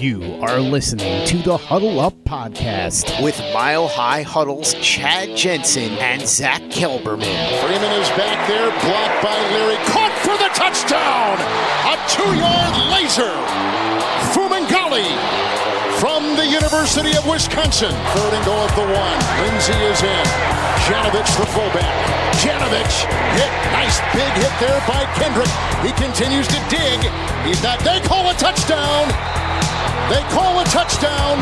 You are listening to the Huddle Up Podcast with Mile High Huddle's Chad Jensen and Zack Kelberman. Freeman is back there, blocked by Leary, caught for the touchdown! A two-yard laser! Fumagalli from the University of Wisconsin. Third and goal at the one. Lindsay is in. Janovich, the fullback. Janovich hit. Nice big hit there by Kendrick. He continues to dig. He's not. They call a touchdown. They call a touchdown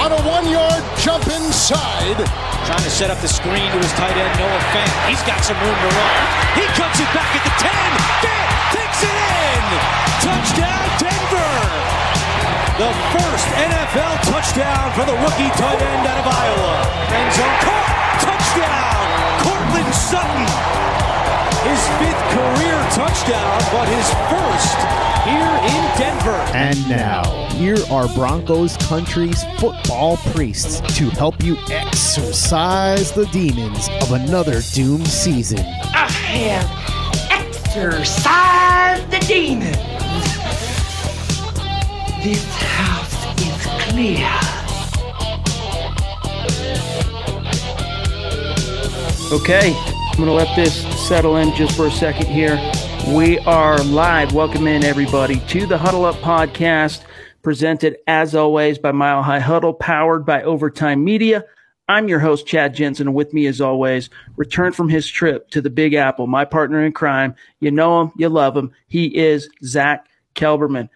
on a one-yard jump inside. Trying to set up the screen to his tight end, Noah Fant. He's got some room to run. He cuts it back at the 10. Fant takes it in. Touchdown, Denver. The first NFL touchdown for the rookie tight end out of Iowa. End zone caught. Touchdown. Courtland Sutton. His fifth career touchdown, but his first here in Denver. And now, here are Broncos country's football priests to help you exorcise the demons of another doomed season. I have exorcised the demons. This house is clear. Okay, I'm going to let this settle in just for a second here. We are live. Welcome in, everybody, to the Huddle Up podcast, presented as always by Mile High Huddle, powered by Overtime Media. I'm your host, Chad Jensen, and with me, as always, returned from his trip to the Big Apple, my partner in crime. You know him, you love him. He is Zack Kelberman.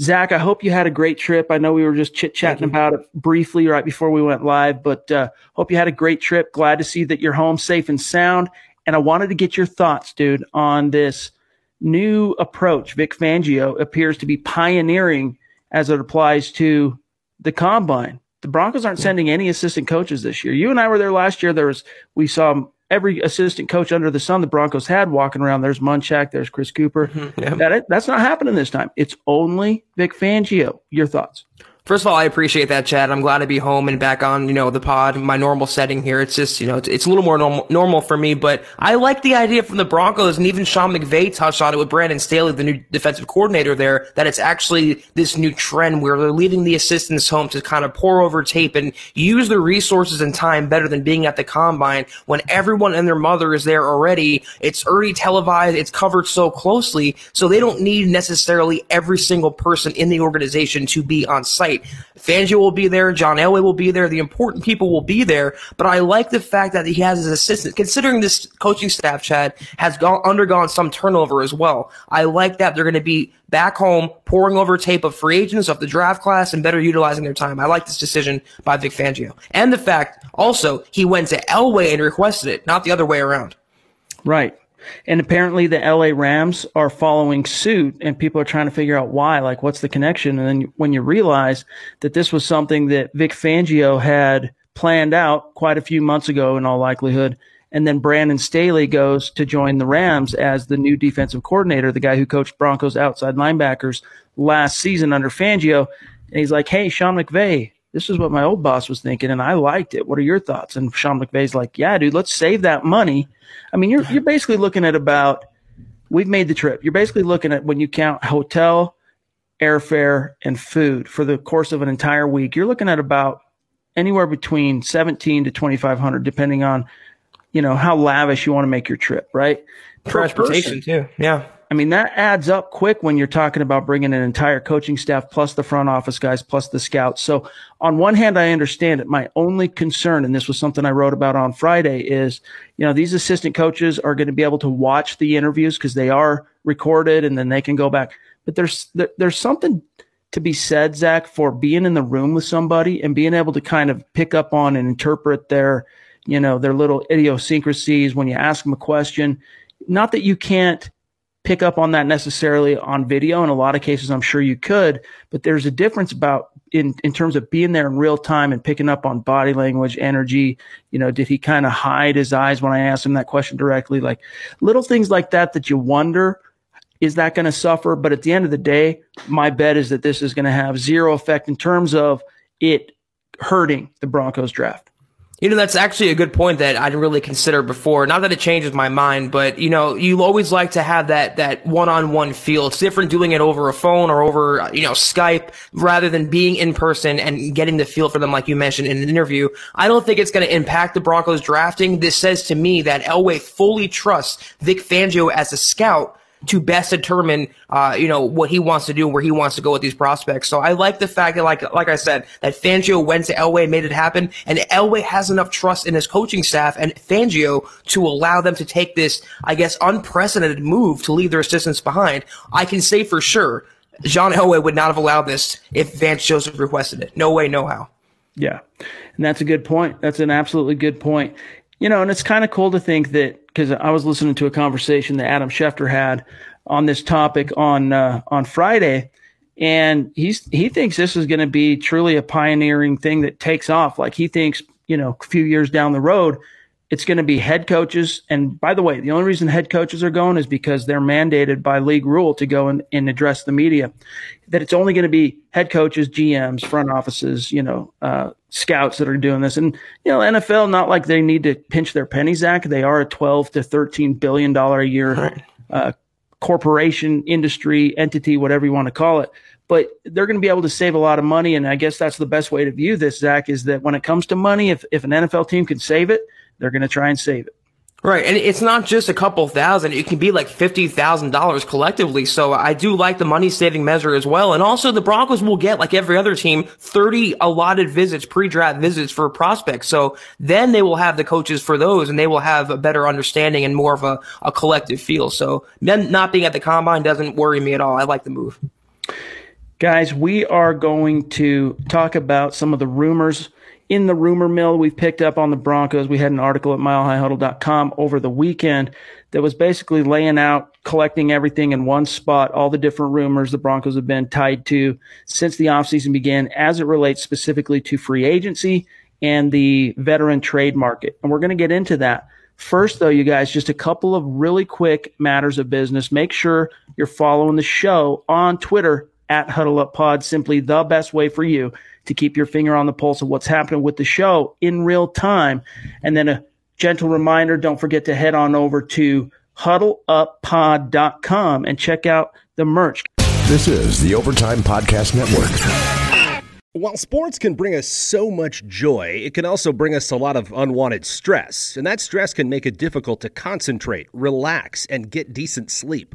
Zack, I hope you had a great trip. I know we were just chit chatting about it briefly right before we went live, but uh, hope you had a great trip. Glad to see that you're home safe and sound. And I wanted to get your thoughts, dude, on this new approach Vic Fangio appears to be pioneering as it applies to the combine. The Broncos aren't sending any assistant coaches this year. You and I were there last year. There was we saw every assistant coach under the sun the Broncos had walking around. There's Munchak, there's Chris Cooper. Mm-hmm, That that's not happening this time. It's only Vic Fangio. Your thoughts? First of all, I appreciate that, Chad. I'm glad to be home and back on, you know, the pod, my normal setting here. It's just, you know, it's, it's a little more normal, normal for me, but I like the idea from the Broncos and even Sean McVay touched on it with Brandon Staley, the new defensive coordinator there, that it's actually this new trend where they're leaving the assistants home to kind of pore over tape and use their resources and time better than being at the combine when everyone and their mother is there already. It's already televised. It's covered so closely. So they don't need necessarily every single person in the organization to be on site. Fangio will be there. John Elway will be there. The important people will be there. But I like the fact that he has his assistant, considering this coaching staff, Chad, has gone, undergone some turnover as well. I like that they're going to be back home pouring over tape of free agents of the draft class and better utilizing their time. I like this decision by Vic Fangio. And the fact also he went to Elway and requested it, not the other way around. Right. And apparently the LA Rams are following suit and people are trying to figure out why, like what's the connection? And then when you realize that this was something that Vic Fangio had planned out quite a few months ago in all likelihood. And then Brandon Staley goes to join the Rams as the new defensive coordinator, the guy who coached Broncos outside linebackers last season under Fangio. And he's like, Hey, Sean McVay, this is what my old boss was thinking and I liked it. What are your thoughts? And Sean McVay's like, yeah, dude, let's save that money. I mean, you're, you're basically looking at about, we've made the trip. You're basically looking at when you count hotel, airfare and food for the course of an entire week, you're looking at about anywhere between 17 to 2500 depending on, you know, how lavish you want to make your trip, right? Transportation too. Yeah. I mean, that adds up quick when you're talking about bringing an entire coaching staff plus the front office guys plus the scouts. So on one hand, I understand it. My only concern, and this was something I wrote about on Friday is, you know, these assistant coaches are going to be able to watch the interviews because they are recorded and then they can go back. But there's, there, there's something to be said, Zack, for being in the room with somebody and being able to kind of pick up on and interpret their, you know, their little idiosyncrasies when you ask them a question. Not that you can't pick up on that necessarily on video. In a lot of cases, I'm sure you could, but there's a difference about in, in terms of being there in real time and picking up on body language, energy. You know, did he kind of hide his eyes when I asked him that question directly? Like little things like that that you wonder, is that going to suffer? But at the end of the day, my bet is that this is going to have zero effect in terms of it hurting the Broncos draft. You know, that's actually a good point that I didn't really consider before. Not that it changes my mind, but you know, you always like to have that, that one-on-one feel. It's different doing it over a phone or over, you know, Skype rather than being in person and getting the feel for them, like you mentioned in an interview. I don't think it's going to impact the Broncos drafting. This says to me that Elway fully trusts Vic Fangio as a scout to best determine, uh, you know, what he wants to do, where he wants to go with these prospects. So I like the fact that, like, like I said, that Fangio went to Elway, made it happen, and Elway has enough trust in his coaching staff and Fangio to allow them to take this, I guess, unprecedented move to leave their assistants behind. I can say for sure, John Elway would not have allowed this if Vance Joseph requested it. No way, no how. Yeah. And that's a good point. That's an absolutely good point. You know, and it's kind of cool to think that because I was listening to a conversation that Adam Schefter had on this topic on uh, on Friday, and he's he thinks this is going to be truly a pioneering thing that takes off. Like he thinks, you know, a few years down the road, it's going to be head coaches. And by the way, the only reason head coaches are going is because they're mandated by league rule to go and, and address the media. That it's only going to be head coaches, GMs, front offices, you know, uh, scouts that are doing this. And, you know, NFL, not like they need to pinch their pennies, Zack. They are a 12 to 13 billion dollar a year, right. uh, corporation, industry, entity, whatever you want to call it. But they're going to be able to save a lot of money. And I guess that's the best way to view this, Zack, is that when it comes to money, if, if an NFL team can save it, they're going to try and save it. Right. And it's not just a couple thousand. It can be like $50,000 collectively. So I do like the money saving measure as well. And also the Broncos will get, like every other team, 30 allotted visits, pre-draft visits for prospects. So then they will have the coaches for those and they will have a better understanding and more of a, a collective feel. So them not being at the combine doesn't worry me at all. I like the move. Guys, we are going to talk about some of the rumors in the rumor mill we've picked up on the Broncos. We had an article at milehighhuddle.com over the weekend that was basically laying out, collecting everything in one spot, all the different rumors the Broncos have been tied to since the offseason began as it relates specifically to free agency and the veteran trade market. And we're going to get into that. First, though, you guys, just a couple of really quick matters of business. Make sure you're following the show on Twitter at Huddle Up Pod, simply the best way for you to keep your finger on the pulse of what's happening with the show in real time. And then a gentle reminder, don't forget to head on over to huddleuppod.com and check out the merch. This is the Overtime Podcast Network. While sports can bring us so much joy, it can also bring us a lot of unwanted stress, and that stress can make it difficult to concentrate, relax, and get decent sleep.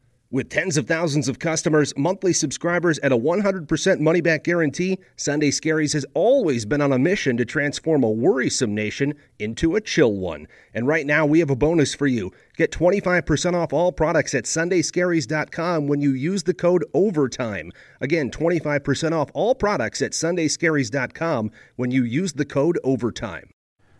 With tens of thousands of customers, monthly subscribers, and a 100% money back guarantee, Sunday Scaries has always been on a mission to transform a worrisome nation into a chill one. And right now, we have a bonus for you. Get 25% off all products at sundayscaries.com when you use the code OVERTIME. Again, 25% off all products at sundayscaries.com when you use the code OVERTIME.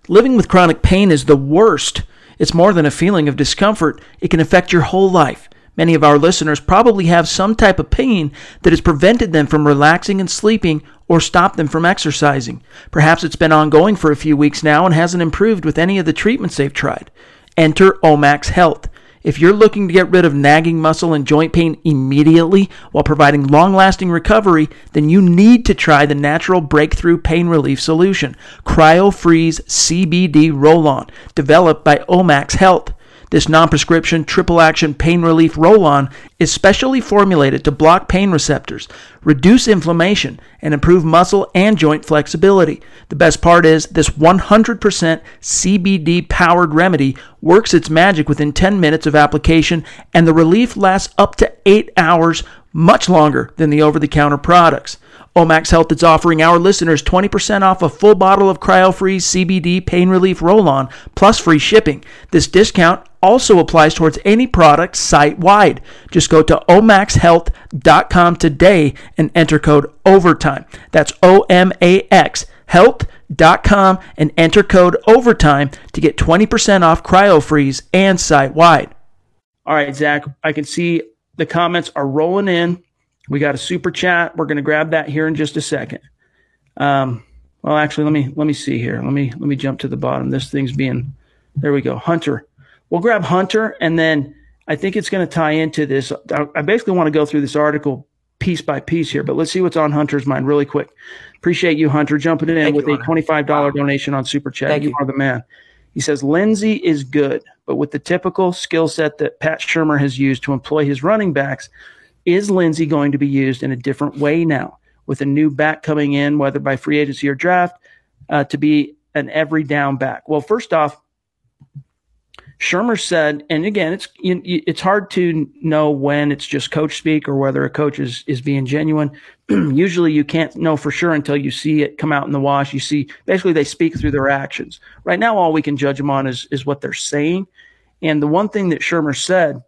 Living with chronic pain is the worst. It's more than a feeling of discomfort, it can affect your whole life. Many of our listeners probably have some type of pain that has prevented them from relaxing and sleeping or stopped them from exercising. Perhaps it's been ongoing for a few weeks now and hasn't improved with any of the treatments they've tried. Enter Omax Health. If you're looking to get rid of nagging muscle and joint pain immediately while providing long lasting recovery, then you need to try the natural breakthrough pain relief solution, CryoFreeze CBD Roll On, developed by Omax Health. This non prescription triple action pain relief roll on is specially formulated to block pain receptors, reduce inflammation, and improve muscle and joint flexibility. The best part is this 100% CBD powered remedy works its magic within 10 minutes of application, and the relief lasts up to 8 hours, much longer than the over the counter products. Omax Health is offering our listeners 20% off a full bottle of CryoFreeze CBD pain relief roll on plus free shipping. This discount also applies towards any product site wide. Just go to omaxhealth.com today and enter code OVERTIME. That's O M A X health.com and enter code OVERTIME to get 20% off CryoFreeze and site wide. All right, Zach, I can see the comments are rolling in. We got a super chat. We're going to grab that here in just a second. Um, well, actually, let me let me see here. Let me let me jump to the bottom. This thing's being there. We go, Hunter. We'll grab Hunter, and then I think it's going to tie into this. I basically want to go through this article piece by piece here, but let's see what's on Hunter's mind really quick. Appreciate you, Hunter, jumping in Thank with you, a $25 donation on Super Chat. Thank you, you are the man. He says Lindsay is good, but with the typical skill set that Pat Shurmur has used to employ his running backs, is Lindsay going to be used in a different way now with a new back coming in, whether by free agency or draft, uh, to be an every down back? Well, first off, Shurmur said, and again, it's it's hard to know when it's just coach speak or whether a coach is is being genuine. Usually, you can't know for sure until you see it come out in the wash. You see, basically, they speak through their actions. Right now, all we can judge them on is is what they're saying. And the one thing that Shurmur said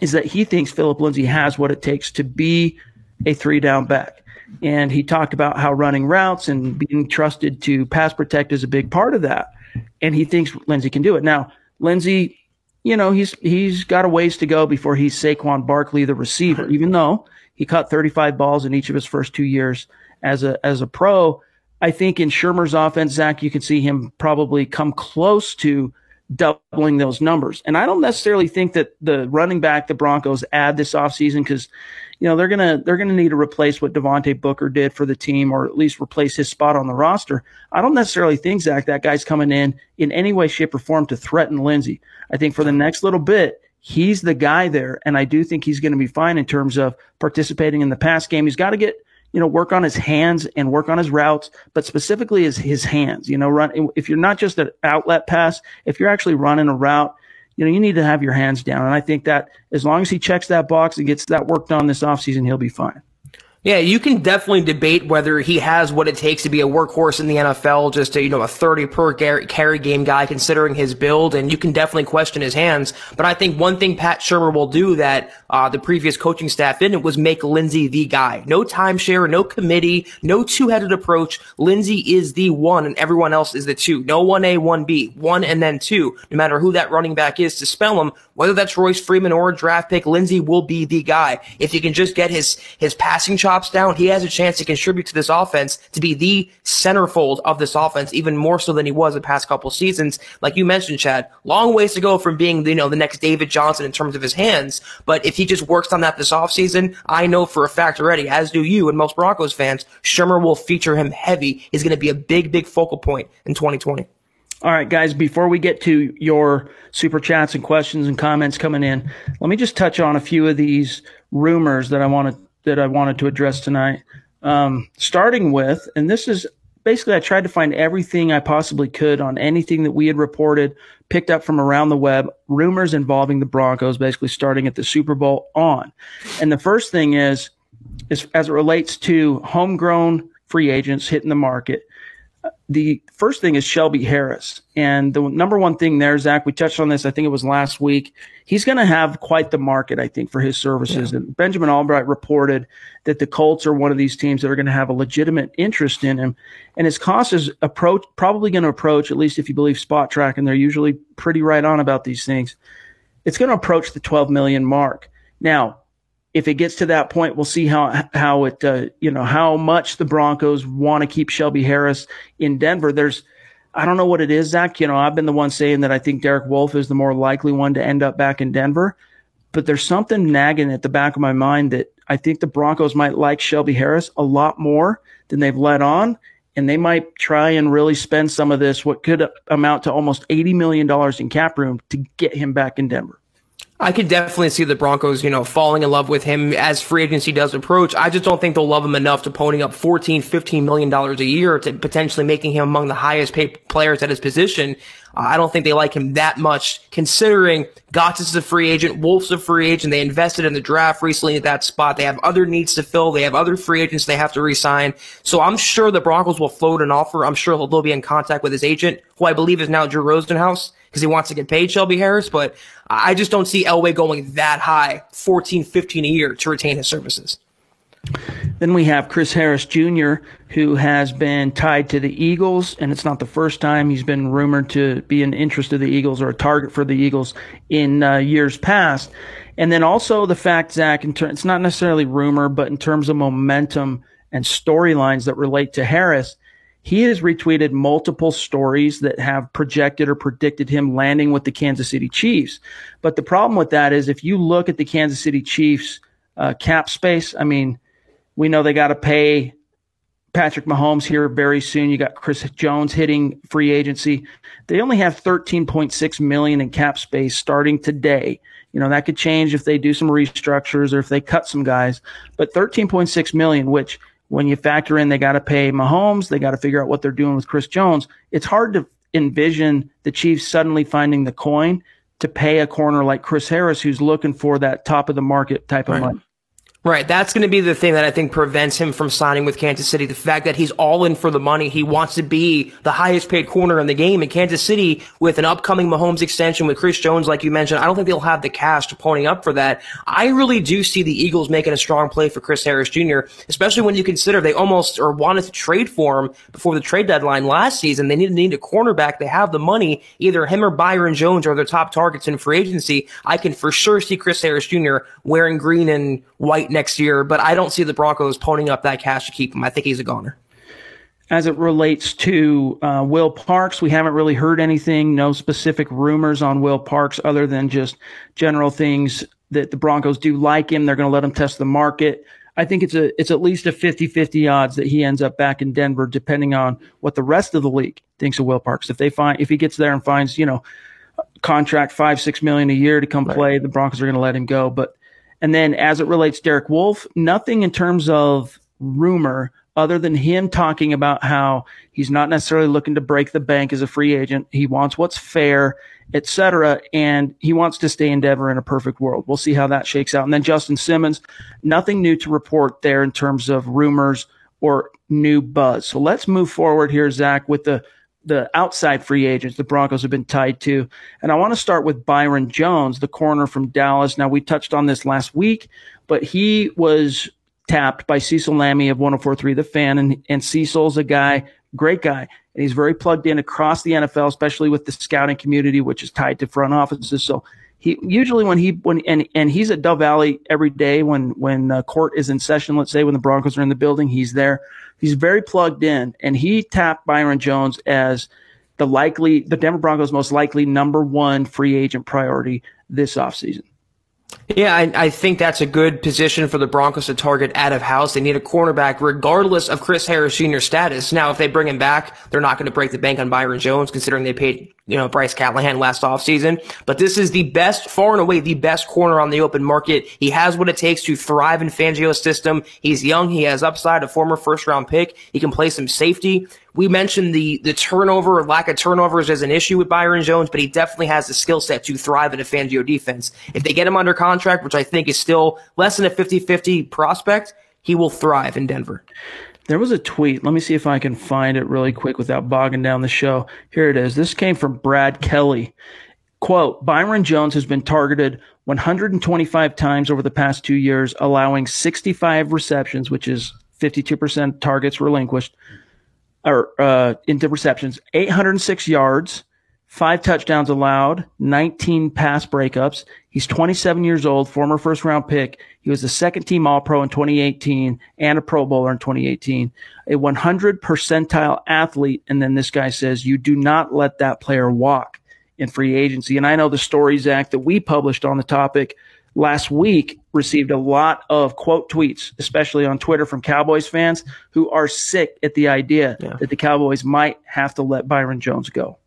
is that he thinks Phillip Lindsay has what it takes to be a three down back. And he talked about how running routes and being trusted to pass protect is a big part of that. And he thinks Lindsay can do it. Now, Lindsay, you know, he's he's got a ways to go before he's Saquon Barkley, the receiver, even though he caught 35 balls in each of his first two years as a as a pro. I think in Shurmur's offense, Zack, you can see him probably come close to doubling those numbers. And I don't necessarily think that the running back the Broncos add this offseason because you know they're gonna they're gonna need to replace what Devontae Booker did for the team, or at least replace his spot on the roster. I don't necessarily think Zack that guy's coming in in any way, shape, or form to threaten Lindsay. I think for the next little bit, he's the guy there, and I do think he's going to be fine in terms of participating in the pass game. He's got to get you know, work on his hands and work on his routes, but specifically his his hands. You know, run if you're not just an outlet pass, if you're actually running a route, you know, you need to have your hands down. And I think that as long as he checks that box and gets that work done this offseason, he'll be fine. Yeah, you can definitely debate whether he has what it takes to be a workhorse in the NFL, just a, you know, a 30 per carry game guy considering his build, and you can definitely question his hands. But I think one thing Pat Shurmur will do that uh, the previous coaching staff didn't was make Lindsay the guy. No timeshare, no committee, no two-headed approach. Lindsay is the one, and everyone else is the two. No 1A, 1B, one and then two. No matter who that running back is to spell him, whether that's Royce Freeman or a draft pick, Lindsay will be the guy. If he can just get his his passing chops down, he has a chance to contribute to this offense to be the centerfold of this offense, even more so than he was the past couple seasons. Like you mentioned, Chad, long ways to go from being, you know, the next David Johnson in terms of his hands. But if he just works on that this offseason, I know for a fact already, as do you and most Broncos fans, Shurmur will feature him heavy. He's going to be a big, big focal point in 2020. All right, guys, before we get to your super chats and questions and comments coming in, let me just touch on a few of these rumors that I want to that I wanted to address tonight. Um, starting with, and this is basically, I tried to find everything I possibly could on anything that we had reported, picked up from around the web, rumors involving the Broncos, basically starting at the Super Bowl on. And the first thing is, is as it relates to homegrown free agents hitting the market the first thing is Shelby Harris. And the number one thing there, Zack, we touched on this, I think it was last week. He's going to have quite the market, I think, for his services. Yeah. And Benjamin Allbright reported that the Colts are one of these teams that are going to have a legitimate interest in him. And his cost is approach, probably going to approach, at least if you believe Spotrac, and they're usually pretty right on about these things. It's going to approach the 12 million mark. Now, if it gets to that point, we'll see how how it uh, you know how much the Broncos want to keep Shelby Harris in Denver. There's I don't know what it is, Zack. You know, I've been the one saying that I think Derek Wolfe is the more likely one to end up back in Denver, but there's something nagging at the back of my mind that I think the Broncos might like Shelby Harris a lot more than they've let on, and they might try and really spend some of this, what could amount to almost eighty million dollars in cap room, to get him back in Denver. I could definitely see the Broncos, you know, falling in love with him as free agency does approach. I just don't think they'll love him enough to pony up 14, 15 million dollars a year to potentially making him among the highest paid players at his position. Uh, I don't think they like him that much considering Gotsis is a free agent, Wolfe's a free agent. They invested in the draft recently at that spot. They have other needs to fill. They have other free agents they have to resign. So I'm sure the Broncos will float an offer. I'm sure they'll be in contact with his agent, who I believe is now Drew Rosenhaus because he wants to get paid Shelby Harris, but I just don't see Elway going that high, 14, 15 a year to retain his services. Then we have Chris Harris Jr., who has been tied to the Eagles, and it's not the first time he's been rumored to be an interest of the Eagles or a target for the Eagles in uh, years past. And then also the fact, Zack, in ter- it's not necessarily rumor, but in terms of momentum and storylines that relate to Harris, he has retweeted multiple stories that have projected or predicted him landing with the Kansas City Chiefs. But the problem with that is if you look at the Kansas City Chiefs uh, cap space, I mean, we know they got to pay Patrick Mahomes here very soon. You got Chris Jones hitting free agency. They only have 13.6 million in cap space starting today. You know, that could change if they do some restructures or if they cut some guys, but 13.6 million, which when you factor in they got to pay Mahomes, they got to figure out what they're doing with Chris Jones. It's hard to envision the Chiefs suddenly finding the coin to pay a corner like Chris Harris, who's looking for that top of the market type of right. money. Right. That's going to be the thing that I think prevents him from signing with Kansas City. The fact that he's all in for the money. He wants to be the highest paid corner in the game. In Kansas City, with an upcoming Mahomes extension with Chris Jones, like you mentioned, I don't think they'll have the cash to pony up for that. I really do see the Eagles making a strong play for Chris Harris Jr., especially when you consider they almost or wanted to trade for him before the trade deadline last season. They need, need a cornerback. They have the money. Either him or Byron Jones are their top targets in free agency. I can for sure see Chris Harris Jr. wearing green and white next year, but I don't see the Broncos ponying up that cash to keep him. I think he's a goner. As it relates to uh, Will Parks, we haven't really heard anything, no specific rumors on Will Parks other than just general things that the Broncos do like him. They're going to let him test the market. I think it's a it's at least a 50-50 odds that he ends up back in Denver, depending on what the rest of the league thinks of Will Parks. If they find if he gets there and finds, you know, contract five, six million a year to come right. play, the Broncos are going to let him go. But and then as it relates Derek Wolfe, nothing in terms of rumor other than him talking about how he's not necessarily looking to break the bank as a free agent. He wants what's fair, etc. And he wants to stay in Denver in a perfect world. We'll see how that shakes out. And then Justin Simmons, nothing new to report there in terms of rumors or new buzz. So let's move forward here, Zach, with the the outside free agents the Broncos have been tied to. And I want to start with Byron Jones, the corner from Dallas. Now, we touched on this last week, but he was tapped by Cecil Lammey of 1043 The Fan. And, and Cecil's a guy, great guy. And he's very plugged in across the NFL, especially with the scouting community, which is tied to front offices. So he usually when he when and and he's at Dove Valley every day when when uh, court is in session. Let's say when the Broncos are in the building, he's there. He's very plugged in, and he tapped Byron Jones as the likely, the Denver Broncos' most likely number one free agent priority this offseason. Yeah, I, I, think that's a good position for the Broncos to target out of house. They need a cornerback regardless of Chris Harris Jr. status. Now, if they bring him back, they're not going to break the bank on Byron Jones, considering they paid you know, Bryce Callahan last offseason. But this is the best, far and away, the best corner on the open market. He has what it takes to thrive in Fangio's system. He's young. He has upside, a former first round pick. He can play some safety. We mentioned the, the turnover, lack of turnovers as an issue with Byron Jones, but he definitely has the skill set to thrive in a Fangio defense. If they get him under contract, which I think is still less than a 50-50 prospect, he will thrive in Denver. There was a tweet. Let me see if I can find it really quick without bogging down the show. Here it is. This came from Brad Kelly. Quote, Byron Jones has been targeted 125 times over the past two years, allowing 65 receptions, which is 52% targets relinquished, or uh, into receptions, 806 yards, five touchdowns allowed, 19 pass breakups. He's 27 years old, former first round pick. He was a second team All Pro in 2018 and a Pro Bowler in 2018, a 100 percentile athlete. And then this guy says, you do not let that player walk in free agency. And I know the story Zack that we published on the topic last week received a lot of quote tweets, especially on Twitter from Cowboys fans who are sick at the idea yeah. that the Cowboys might have to let Byron Jones go.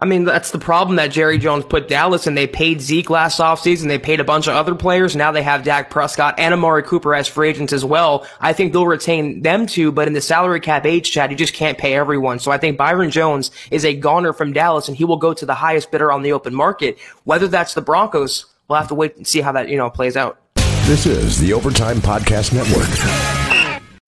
I mean, that's the problem that Jerry Jones put Dallas and They paid Zeke last offseason. They paid a bunch of other players. Now they have Dak Prescott and Amari Cooper as free agents as well. I think they'll retain them too, but in the salary cap age, Chad, you just can't pay everyone. So I think Byron Jones is a goner from Dallas and he will go to the highest bidder on the open market. Whether that's the Broncos, we'll have to wait and see how that, you know, plays out. This is the Overtime Podcast Network.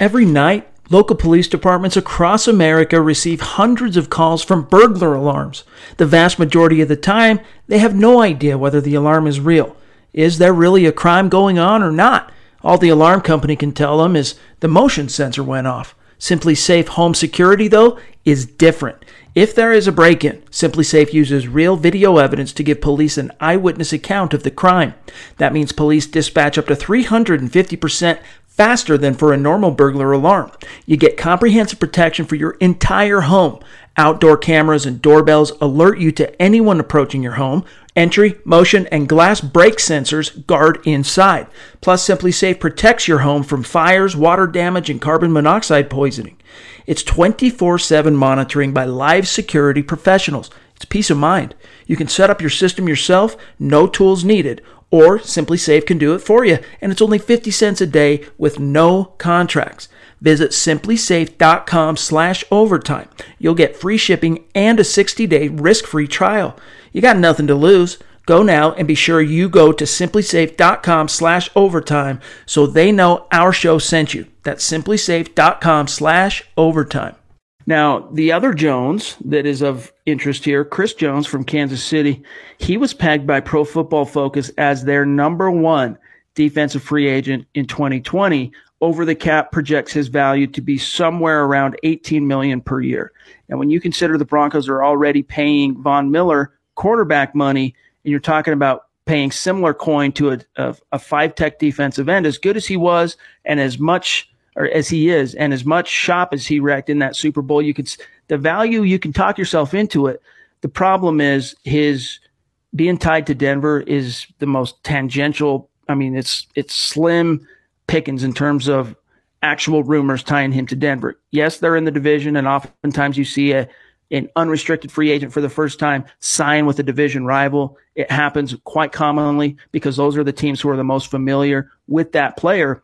Every night, local police departments across America receive hundreds of calls from burglar alarms. The vast majority of the time, they have no idea whether the alarm is real. Is there really a crime going on or not? All the alarm company can tell them is the motion sensor went off. SimpliSafe Home Security, though, is different. If there is a break in, SimpliSafe uses real video evidence to give police an eyewitness account of the crime. That means police dispatch up to 350% faster than for a normal burglar alarm. You get comprehensive protection for your entire home. Outdoor cameras and doorbells alert you to anyone approaching your home. Entry, motion, and glass break sensors guard inside. Plus, SimpliSafe protects your home from fires, water damage, and carbon monoxide poisoning. It's 24 7 monitoring by live security professionals. It's peace of mind. You can set up your system yourself, no tools needed, or SimpliSafe can do it for you, and it's only 50 cents a day with no contracts. Visit simplisafe.com slash overtime. You'll get free shipping and a 60-day risk-free trial. You got nothing to lose. Go now and be sure you go to simplisafe.com slash overtime so they know our show sent you. That's simplisafe.com slash overtime. Now, the other Jones that is of interest here, Chris Jones from Kansas City, he was pegged by Pro Football Focus as their number one defensive free agent in 2020. Over the cap projects his value to be somewhere around 18 million per year. And when you consider the Broncos are already paying Von Miller quarterback money, and you're talking about paying similar coin to a, a, a five tech defensive end, as good as he was, and as much or as he is, and as much shop as he wrecked in that Super Bowl, you could the value you can talk yourself into it. The problem is his being tied to Denver is the most tangential. I mean, it's it's slim pickings in terms of actual rumors tying him to Denver. Yes, they're in the division, and oftentimes you see a an unrestricted free agent for the first time sign with a division rival. It happens quite commonly because those are the teams who are the most familiar with that player.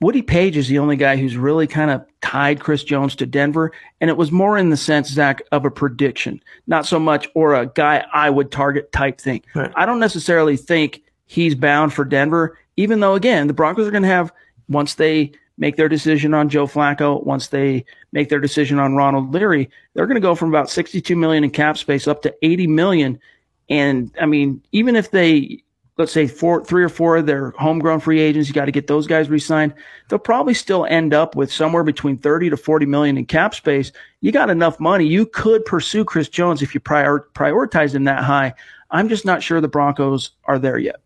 Woody Paige is the only guy who's really kind of tied Chris Jones to Denver. And it was more in the sense, Zack, of a prediction, not so much or a guy I would target type thing. Right. I don't necessarily think he's bound for Denver, even though, again, the Broncos are going to have, once they make their decision on Joe Flacco, once they make their decision on Ronald Leary, they're going to go from about 62 million in cap space up to 80 million. And I mean, even if they let's say four, three or four of their homegrown free agents. You got to get those guys re-signed. They'll probably still end up with somewhere between 30 to 40 million in cap space. You got enough money. You could pursue Chris Jones if you prior, prioritize him that high. I'm just not sure the Broncos are there yet.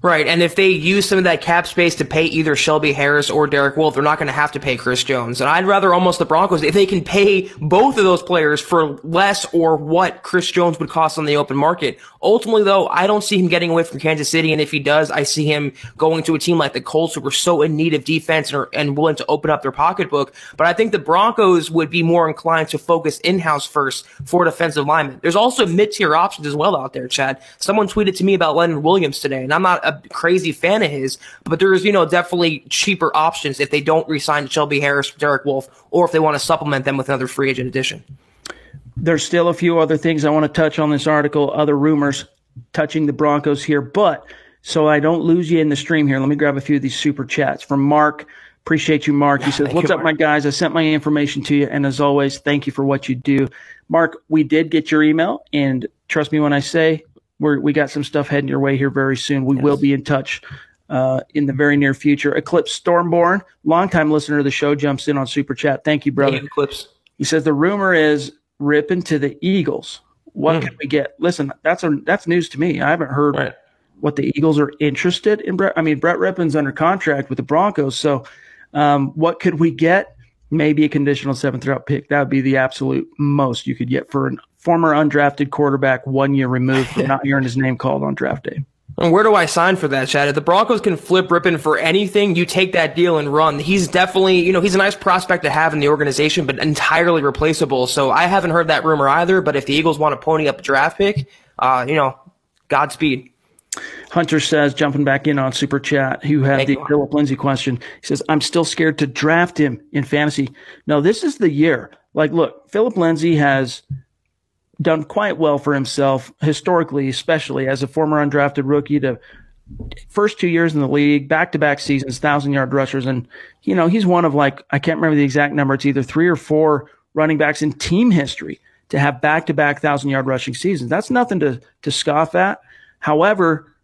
Right, and if they use some of that cap space to pay either Shelby Harris or Derek Wolfe, they're not going to have to pay Chris Jones. And I'd rather almost the Broncos, if they can pay both of those players for less or what Chris Jones would cost on the open market. Ultimately, though, I don't see him getting away from Kansas City, and if he does, I see him going to a team like the Colts who are so in need of defense and, are, and willing to open up their pocketbook. But I think the Broncos would be more inclined to focus in-house first for defensive linemen. There's also mid-tier options as well out there, Chad. Someone tweeted to me about Leonard Williams today, and I'm not a crazy fan of his, but there's, you know, definitely cheaper options if they don't resign Shelby Harris, Derek Wolfe, or if they want to supplement them with another free agent addition. There's still a few other things I want to touch on this article, other rumors touching the Broncos here, but so I don't lose you in the stream here, let me grab a few of these super chats from Mark. Appreciate you, Mark. He says, What's you, up, my guys? I sent my information to you. And as always, thank you for what you do. Mark, we did get your email. And trust me when I say we're, we got some stuff heading your way here very soon. We yes. will be in touch uh, in the very near future. Eclipse Stormborn, longtime listener of the show, jumps in on Super Chat. Thank you, brother. Hey, Eclipse. He says the rumor is Rypien to the Eagles. What Mm. can we get? Listen, that's a that's news to me. I haven't heard Right. what the Eagles are interested in. Brett, I mean, Brett Rypien's under contract with the Broncos, so um, what could we get? Maybe a conditional seventh round pick. That would be the absolute most you could get for a former undrafted quarterback, one year removed from not hearing his name called on draft day. And where do I sign for that, Chad? If the Broncos can flip Rypien for anything, you take that deal and run. He's definitely, you know, he's a nice prospect to have in the organization, but entirely replaceable. So I haven't heard that rumor either. But if the Eagles want to pony up a draft pick, uh, you know, Godspeed. Hunter says, jumping back in on Super Chat, who had Thank the you. Phillip Lindsay question. He says, I'm still scared to draft him in fantasy. No, this is the year. Like, look, Philip Lindsay has done quite well for himself historically, especially as a former undrafted rookie to first two years in the league, back to back seasons, thousand yard rushers. And, you know, he's one of like, I can't remember the exact number. It's either three or four running backs in team history to have back to back thousand yard rushing seasons. That's nothing to, to scoff at. However,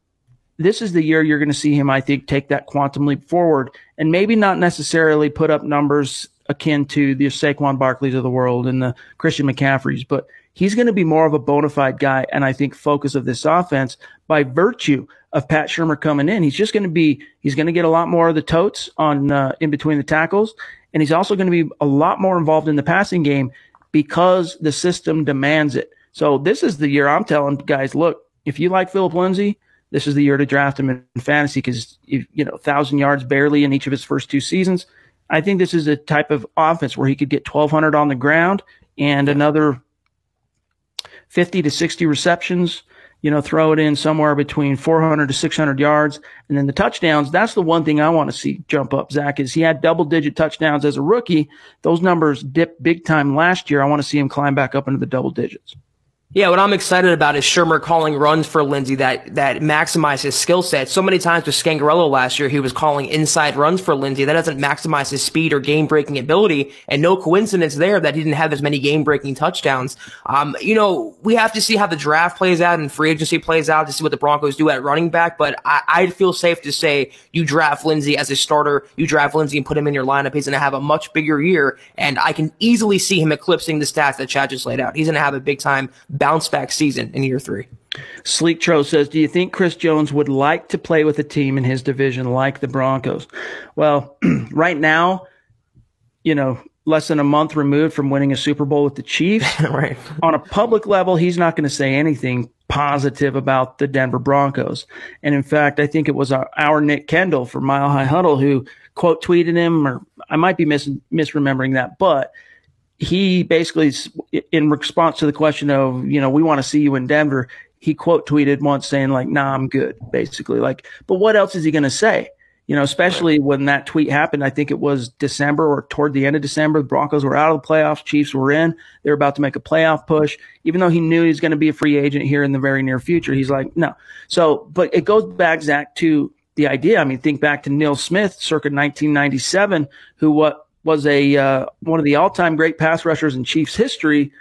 this is the year you're going to see him, I think, take that quantum leap forward and maybe not necessarily put up numbers akin to the Saquon Barkleys of the world and the Christian McCaffreys, but he's going to be more of a bona fide guy. And I think focus of this offense by virtue of Pat Shurmur coming in, he's just going to be, he's going to get a lot more of the totes on, uh, in between the tackles. And he's also going to be a lot more involved in the passing game because the system demands it. So this is the year I'm telling guys, look, if you like Phillip Lindsay, this is the year to draft him in fantasy because you know thousand yards barely in each of his first two seasons. I think this is a type of offense where he could get 1,200 on the ground and another 50 to 60 receptions. You know, throw it in somewhere between 400 to 600 yards, and then the touchdowns. That's the one thing I want to see jump up. Zack is he had double digit touchdowns as a rookie. Those numbers dipped big time last year. I want to see him climb back up into the double digits. Yeah, what I'm excited about is Shurmur calling runs for Lindsay that that maximize his skill set. So many times with Scangarello last year, he was calling inside runs for Lindsay. That doesn't maximize his speed or game breaking ability. And no coincidence there that he didn't have as many game breaking touchdowns. Um, you know, we have to see how the draft plays out and free agency plays out to see what the Broncos do at running back. But I, I'd feel safe to say you draft Lindsay as a starter, you draft Lindsay and put him in your lineup. He's going to have a much bigger year, and I can easily see him eclipsing the stats that Chad just laid out. He's going to have a big time bounce back season in year three. Sleek Tro says, Do you think Chris Jones would like to play with a team in his division like the Broncos? Well, right now, you know, less than a month removed from winning a Super Bowl with the Chiefs, right. on a public level, he's not going to say anything positive about the Denver Broncos. And in fact, I think it was our, our Nick Kendell for Mile High Huddle who quote tweeted him, or I might be mis- misremembering that, but he basically, in response to the question of, you know, we want to see you in Denver, he quote tweeted once saying like, nah, I'm good, basically. Like, but what else is he going to say? You know, especially when that tweet happened, I think it was December or toward the end of December. The Broncos were out of the playoffs. Chiefs were in. They were about to make a playoff push. Even though he knew he was going to be a free agent here in the very near future, he's like, no. So, but it goes back, Zack, to the idea. I mean, think back to Neil Smith circa 1997, who what was a uh, one of the all-time great pass rushers in Chiefs history.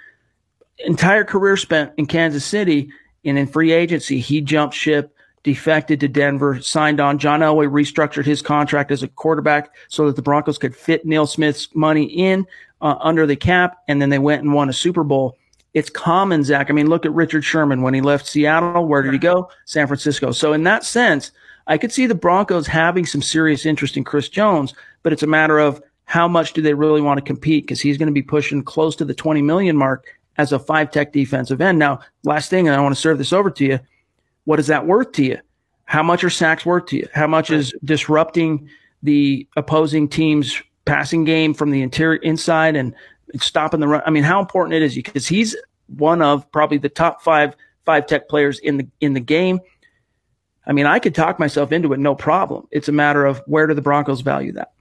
Entire career spent in Kansas City, and in free agency, he jumped ship, defected to Denver, signed on. John Elway restructured his contract as a quarterback so that the Broncos could fit Neil Smith's money in uh, under the cap, and then they went and won a Super Bowl. It's common, Zack. I mean, look at Richard Sherman when he left Seattle. Where did he go? San Francisco. So in that sense, I could see the Broncos having some serious interest in Chris Jones, but it's a matter of how much do they really want to compete because he's going to be pushing close to the 20 million mark as a five tech defensive end. Now, last thing, and I want to serve this over to you. What is that worth to you? How much are sacks worth to you? How much is disrupting the opposing team's passing game from the interior inside and stopping the run? I mean, how important it is because he's one of probably the top five five tech players in the in the game. I mean, I could talk myself into it, no problem. It's a matter of where do the Broncos value that?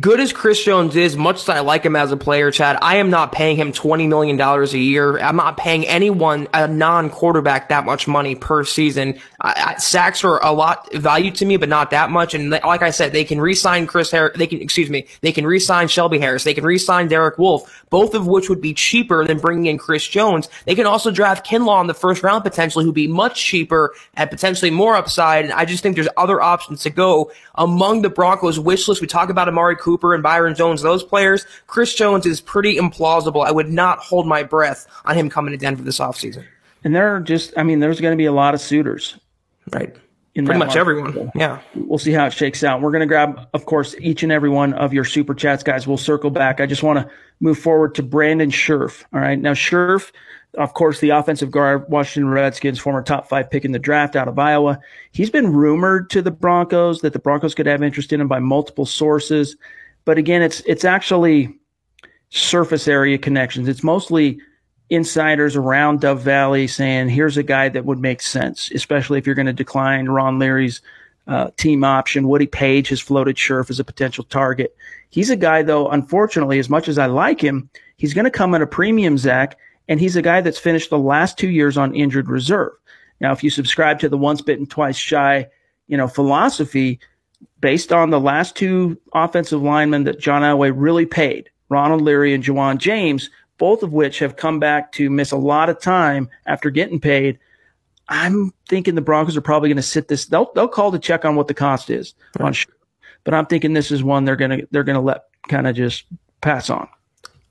Good as Chris Jones is, much as I like him as a player, Chad, I am not paying him $20 million a year. I'm not paying anyone, a non quarterback, that much money per season. I, sacks are a lot valued to me, but not that much. And like I said, they can re-sign Chris Harris. They can, excuse me, they can re-sign Shelby Harris. They can re-sign Derek Wolfe, both of which would be cheaper than bringing in Chris Jones. They can also draft Kinlaw in the first round potentially, who'd be much cheaper and potentially more upside. And I just think there's other options to go among the Broncos wish list. We talk about Amari Cooper and Byron Jones, those players. Chris Jones is pretty implausible. I would not hold my breath on him coming to Denver this offseason. And there are just, I mean, there's going to be a lot of suitors. Right. Pretty much market. everyone. Yeah. We'll see how it shakes out. We're going to grab, of course, each and every one of your super chats, guys. We'll circle back. I just want to move forward to Brandon Scherff. All right. Now, Scherff, of course, the offensive guard, Washington Redskins, former top five pick in the draft out of Iowa. He's been rumored to the Broncos that the Broncos could have interest in him by multiple sources. But again, it's, it's actually surface area connections. It's mostly insiders around Dove Valley saying, here's a guy that would make sense, especially if you're going to decline Ron Leary's uh, team option. Woody Paige has floated Scherff as a potential target. He's a guy, though, unfortunately, as much as I like him, he's going to come at a premium, Zack, and he's a guy that's finished the last two years on injured reserve. Now, if you subscribe to the once bitten, twice shy, you know, philosophy, based on the last two offensive linemen that John Elway really paid, Ronald Leary and Ja'Wuan James, both of which have come back to miss a lot of time after getting paid. I'm thinking the Broncos are probably going to sit this. They'll they'll call to check on what the cost is right. on, but I'm thinking this is one they're gonna they're gonna let kind of just pass on.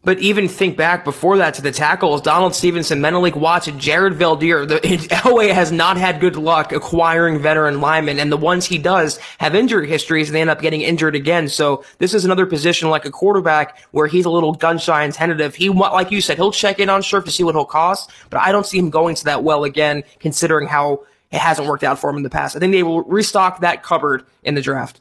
But even think back before that to the tackles, Donald Stephenson, Menelik Watson, Jared Veldheer. The Elway has not had good luck acquiring veteran linemen, and the ones he does have injury histories, and they end up getting injured again. So this is another position like a quarterback where he's a little gun shy and tentative. He, like you said, he'll check in on Scherff to see what he'll cost, but I don't see him going to that well again, considering how it hasn't worked out for him in the past. I think they will restock that cupboard in the draft.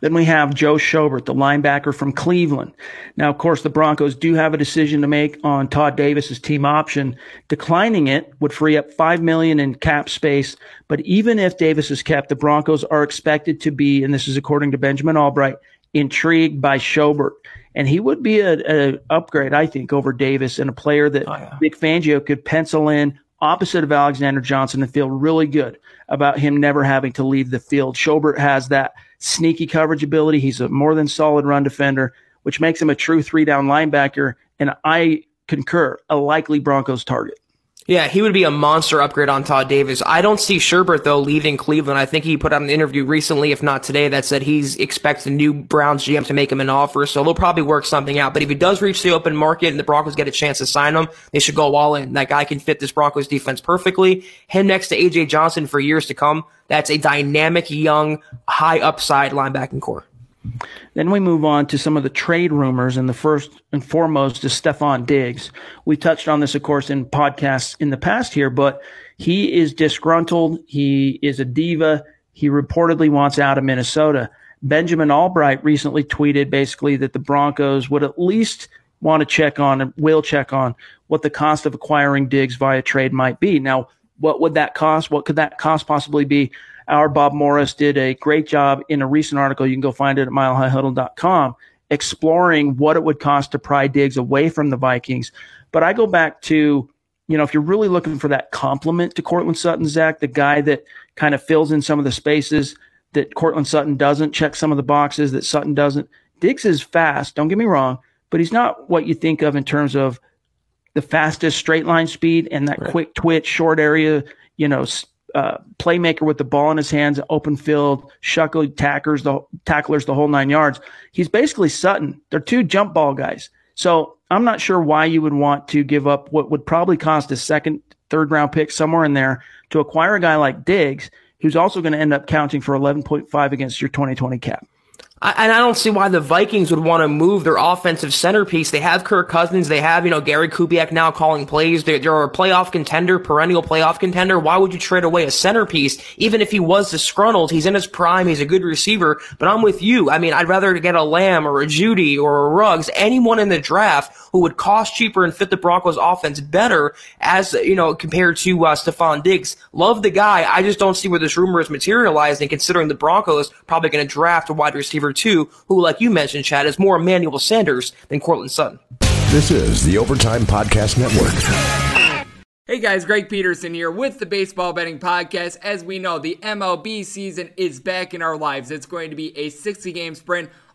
Then we have Joe Schobert, the linebacker from Cleveland. Now, of course, the Broncos do have a decision to make on Todd Davis's team option. Declining it would free up five million in cap space. But even if Davis is kept, the Broncos are expected to be, and this is according to Benjamin Allbright, intrigued by Schobert. And he would be an upgrade, I think, over Davis and a player that oh, yeah. Vic Fangio could pencil in opposite of Alexander Johnson and feel really good about him never having to leave the field. Schobert has that sneaky coverage ability. He's a more than solid run defender, which makes him a true three down linebacker. And I concur, a likely Broncos target. Yeah, he would be a monster upgrade on Todd Davis. I don't see Schobert though leaving Cleveland. I think he put out an interview recently, if not today, that said he's expects the new Browns GM to make him an offer. So they'll probably work something out. But if he does reach the open market and the Broncos get a chance to sign him, they should go all in. That guy can fit this Broncos defense perfectly. Him next to AJ Johnson for years to come. That's a dynamic, young, high upside linebacking core. Then we move on to some of the trade rumors, and the first and foremost is Stefon Diggs. We touched on this, of course, in podcasts in the past here, but he is disgruntled. He is a diva. He reportedly wants out of Minnesota. Benjamin Allbright recently tweeted basically that the Broncos would at least want to check on and will check on what the cost of acquiring Diggs via trade might be. Now, what would that cost? What could that cost possibly be? Our Bob Morris did a great job in a recent article. You can go find it at milehighhuddle.com exploring what it would cost to pry Diggs away from the Vikings. But I go back to, you know, if you're really looking for that compliment to Courtland Sutton, Zack, the guy that kind of fills in some of the spaces that Courtland Sutton doesn't, check some of the boxes that Sutton doesn't. Diggs is fast, don't get me wrong, but he's not what you think of in terms of the fastest straight line speed and that right. quick twitch, short area, you know, uh, playmaker with the ball in his hands, open field, shuckle tacklers, the tacklers, the whole nine yards. He's basically Sutton. They're two jump ball guys. So I'm not sure why you would want to give up what would probably cost a second, third round pick somewhere in there to acquire a guy like Diggs, who's also going to end up counting for 11.5 against your 2020 cap. I, and I don't see why the Vikings would want to move their offensive centerpiece. They have Kirk Cousins. They have, you know, Gary Kubiak now calling plays. They're, they're a playoff contender, perennial playoff contender. Why would you trade away a centerpiece? Even if he was disgruntled, he's in his prime. He's a good receiver. But I'm with you. I mean, I'd rather get a Lamb or a Jeudy or a Ruggs, anyone in the draft who would cost cheaper and fit the Broncos offense better as, you know, compared to uh, Stefon Diggs. Love the guy. I just don't see where this rumor is materializing considering the Broncos probably going to draft a wide receiver receiver too, who, like you mentioned, Chad, is more Emmanuel Sanders than Courtland Sutton. This is the Overtime Podcast Network. Hey guys, Greg Peterson here with the Baseball Betting Podcast. As we know, the MLB season is back in our lives. It's going to be a 60 game sprint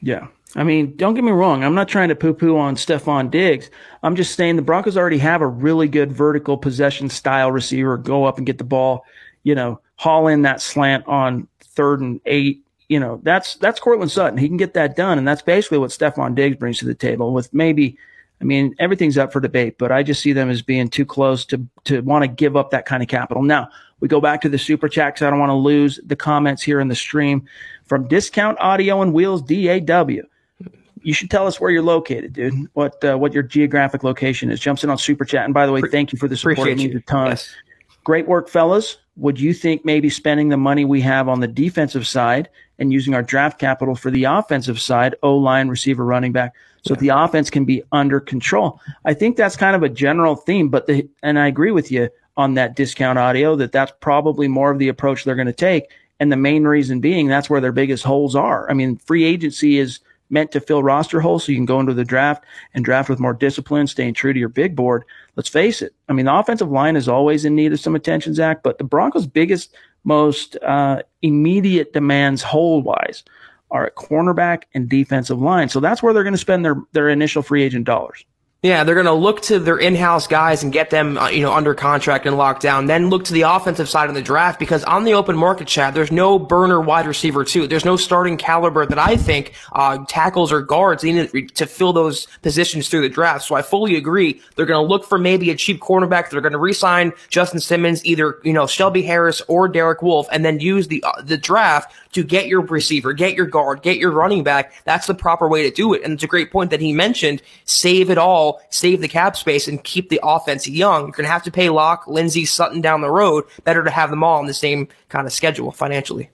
Yeah. I mean, don't get me wrong. I'm not trying to poo poo on Stefon Diggs. I'm just saying the Broncos already have a really good vertical possession style receiver. Go up and get the ball, you know, haul in that slant on third and eight. You know, that's, that's Courtland Sutton. He can get that done. And that's basically what Stefon Diggs brings to the table with maybe, I mean, everything's up for debate, but I just see them as being too close to, to want to give up that kind of capital. Now, we go back to the super chat because I don't want to lose the comments here in the stream from Discount Audio and Wheels DAW you should tell us where you're located, dude. What uh, what your geographic location is. Jumps in on super chat, and by the way, thank you for the support. It means a ton. Yes. Great work, fellas. Would you think maybe spending the money we have on the defensive side and using our draft capital for the offensive side, O line, receiver, running back, so yeah. the offense can be under control? I think that's kind of a general theme, but the and I agree with you on that discount audio that that's probably more of the approach they're going to take. And the main reason being that's where their biggest holes are. I mean, free agency is meant to fill roster holes so you can go into the draft and draft with more discipline, staying true to your big board. Let's face it. I mean, the offensive line is always in need of some attention, Zack, but the Broncos' biggest, most uh, immediate demands hold wise are at cornerback and defensive line. So that's where they're going to spend their, their initial free agent dollars. Yeah, they're going to look to their in-house guys and get them, uh, you know, under contract and locked down. Then look to the offensive side of the draft because on the open market Chad, there's no burner wide receiver too. There's no starting caliber that I think uh, tackles or guards need to fill those positions through the draft. So I fully agree. They're going to look for maybe a cheap cornerback. They're going to re-sign Justin Simmons, either you know Shelby Harris or Derek Wolfe, and then use the uh, the draft to get your receiver, get your guard, get your running back. That's the proper way to do it. And it's a great point that he mentioned. Save it all, save the cap space, and keep the offense young. You're going to have to pay Lock, Lindsay, Sutton down the road. Better to have them all on the same kind of schedule financially.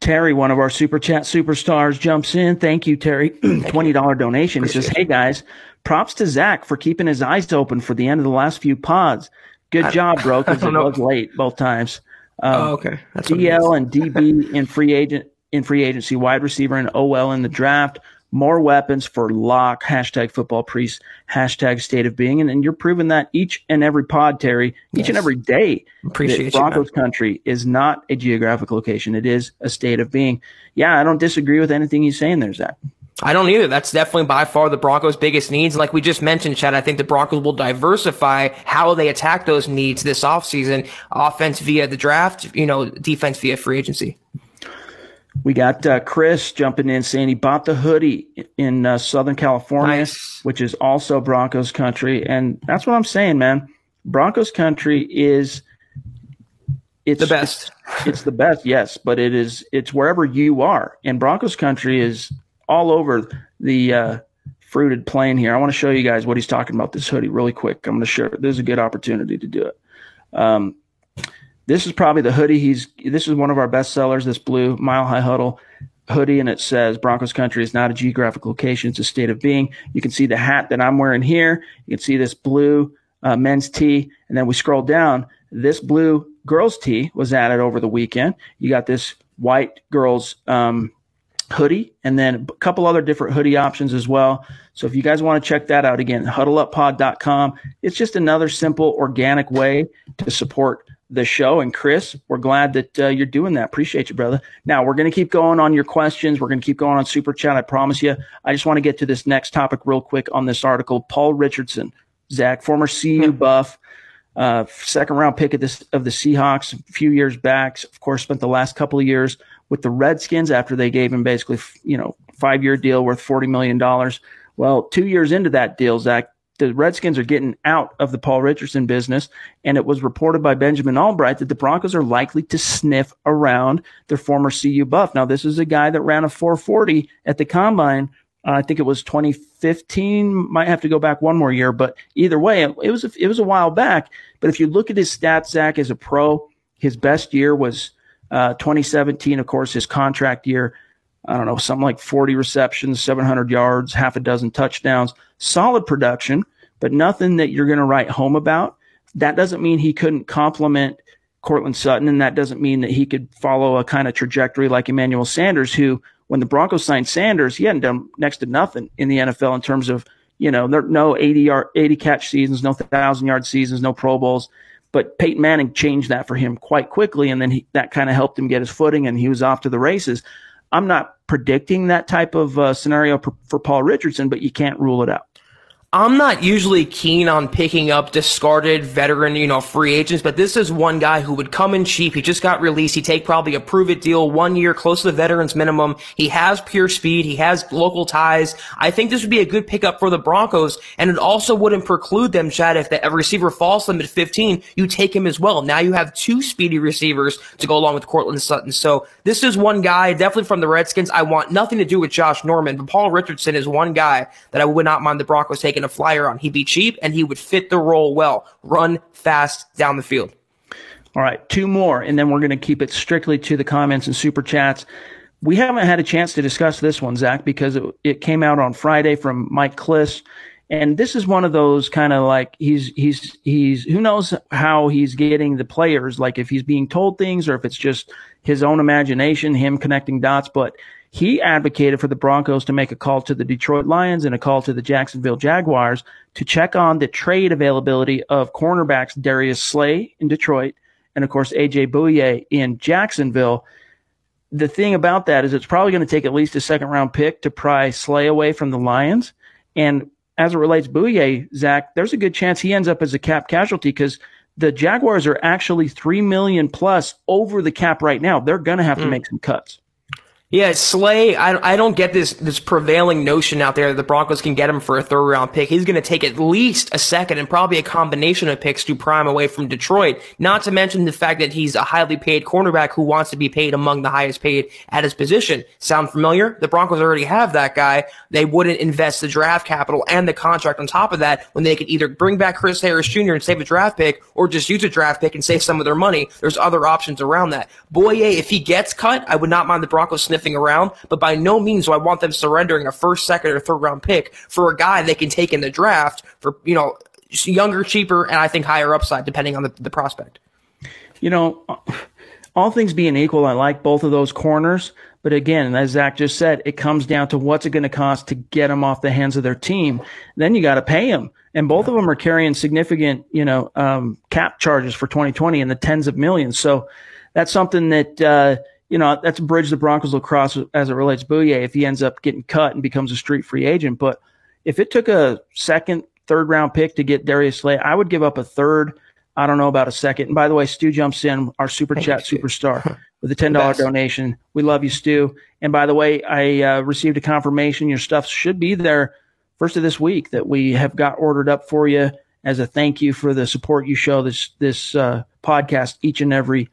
Terry, one of our super chat superstars, jumps in. Thank you, Terry. $20 donation. Appreciate he says, Hey guys, props to Zack for keeping his eyes open for the end of the last few pods. Good job, bro, because it was late both times. Um, oh, okay. That's DL and DB in free agent in free agency, wide receiver and OL in the draft. More weapons for Lock. Hashtag football priest. Hashtag state of being. And, and you're proving that each and every pod, Terry, each yes. and every day. Appreciate Broncos you, country is not a geographic location. It is a state of being. Yeah, I don't disagree with anything he's saying there, Zack. I don't either. That's definitely by far the Broncos' biggest needs. Like we just mentioned, Chad, I think the Broncos will diversify how they attack those needs this offseason. Offense via the draft, you know, defense via free agency. We got uh, Chris jumping in saying he bought the hoodie in uh, Southern California, nice. which is also Broncos country. And that's what I'm saying, man. Broncos country is it's the best. It's, it's the best, yes, but it is it's wherever you are. And Broncos country is all over the uh, fruited plain here. I want to show you guys what he's talking about this hoodie really quick. I'm going to show. This is a good opportunity to do it. Um, this is probably the hoodie. He's this is one of our best sellers. This blue Mile High Huddle hoodie, and it says Broncos Country is not a geographic location; it's a state of being. You can see the hat that I'm wearing here. You can see this blue uh, men's tee, and then we scroll down. This blue girls tee was added over the weekend. You got this white girls um, hoodie and then a couple other different hoodie options as well. So if you guys want to check that out again, huddleuppod.com. It's just another simple organic way to support the show. And Chris, we're glad that uh, you're doing that. Appreciate you, brother. Now we're going to keep going on your questions. We're going to keep going on super chat. I promise you. I just want to get to this next topic real quick on this article. Paul Richardson, Zack, former CU buff, uh, second round pick of this of the Seahawks a few years back. Of course, spent the last couple of years with the Redskins after they gave him basically, you know, five year deal worth $40 million. Well, two years into that deal, Zack, the Redskins are getting out of the Paul Richardson business. And it was reported by Benjamin Allbright that the Broncos are likely to sniff around their former CU buff. Now, this is a guy that ran a 440 at the combine. Uh, I think it was 2015. Might have to go back one more year, but either way, it, it was a, it was a while back. But if you look at his stats, Zack, as a pro, his best year was uh, 2017, of course, his contract year, I don't know, something like 40 receptions, 700 yards, half a dozen touchdowns. Solid production, but nothing that you're going to write home about. That doesn't mean he couldn't complement Courtland Sutton, and that doesn't mean that he could follow a kind of trajectory like Emmanuel Sanders, who, when the Broncos signed Sanders, he hadn't done next to nothing in the NFL in terms of, you know, there no 80 yard, 80 catch seasons, no thousand yard seasons, no Pro Bowls. But Peyton Manning changed that for him quite quickly, and then he, that kind of helped him get his footing, and he was off to the races. I'm not predicting that type of uh, scenario for, for Paul Richardson, but you can't rule it out. I'm not usually keen on picking up discarded veteran, you know, free agents, but this is one guy who would come in cheap. He just got released. He take probably a prove it deal, one year, close to the veterans minimum. He has pure speed. He has local ties. I think this would be a good pickup for the Broncos, and it also wouldn't preclude them, Chad, if the, receiver falls to them at 15, you take him as well. Now you have two speedy receivers to go along with Courtland Sutton. So this is one guy, definitely from the Redskins. I want nothing to do with Josh Norman, but Paul Richardson is one guy that I would not mind the Broncos taking a flyer on. He'd be cheap and he would fit the role well. Run fast down the field. All right, two more, and then we're going to keep it strictly to the comments and super chats. We haven't had a chance to discuss this one, Zack, because it, it came out on Friday from Mike Klis. And this is one of those kind of like he's he's he's who knows how he's getting the players, like if he's being told things or if it's just his own imagination, him connecting dots. But he advocated for the Broncos to make a call to the Detroit Lions and a call to the Jacksonville Jaguars to check on the trade availability of cornerbacks Darius Slay in Detroit and, of course, AJ Bouye in Jacksonville. The thing about that is it's probably going to take at least a second round pick to pry Slay away from the Lions. And as it relates Bouye, Zack, there's a good chance he ends up as a cap casualty because the Jaguars are actually three million plus over the cap right now. They're going to have to mm. make some cuts. Yeah, Slay, I, I don't get this, this prevailing notion out there that the Broncos can get him for a third round pick. He's going to take at least a second and probably a combination of picks to prime away from Detroit. Not to mention the fact that he's a highly paid cornerback who wants to be paid among the highest paid at his position. Sound familiar? The Broncos already have that guy. They wouldn't invest the draft capital and the contract on top of that when they could either bring back Chris Harris Jr. and save a draft pick or just use a draft pick and save some of their money. There's other options around that. Bouye, if he gets cut, I would not mind the Broncos sniffing sniffing around, but by no means do I want them surrendering a first, second, or third round pick for a guy they can take in the draft for, you know, younger, cheaper, and I think higher upside depending on the, the prospect. You know, all things being equal, I like both of those corners. But again, as Zack just said, it comes down to what's it going to cost to get them off the hands of their team. Then you got to pay them. And both of them are carrying significant, you know, um, cap charges for 2020 in the tens of millions. So that's something that, uh, you know, that's a bridge the Broncos will cross as it relates to Bouye if he ends up getting cut and becomes a street free agent. But if it took a second, third round pick to get Darius Slay, I would give up a third. I don't know about a second. And by the way, Stu jumps in, our super chat superstar, with a ten dollar donation. We love you, Stu. And by the way, I uh, received a confirmation your stuff should be there first of this week that we have got ordered up for you as a thank you for the support you show this this uh, podcast each and every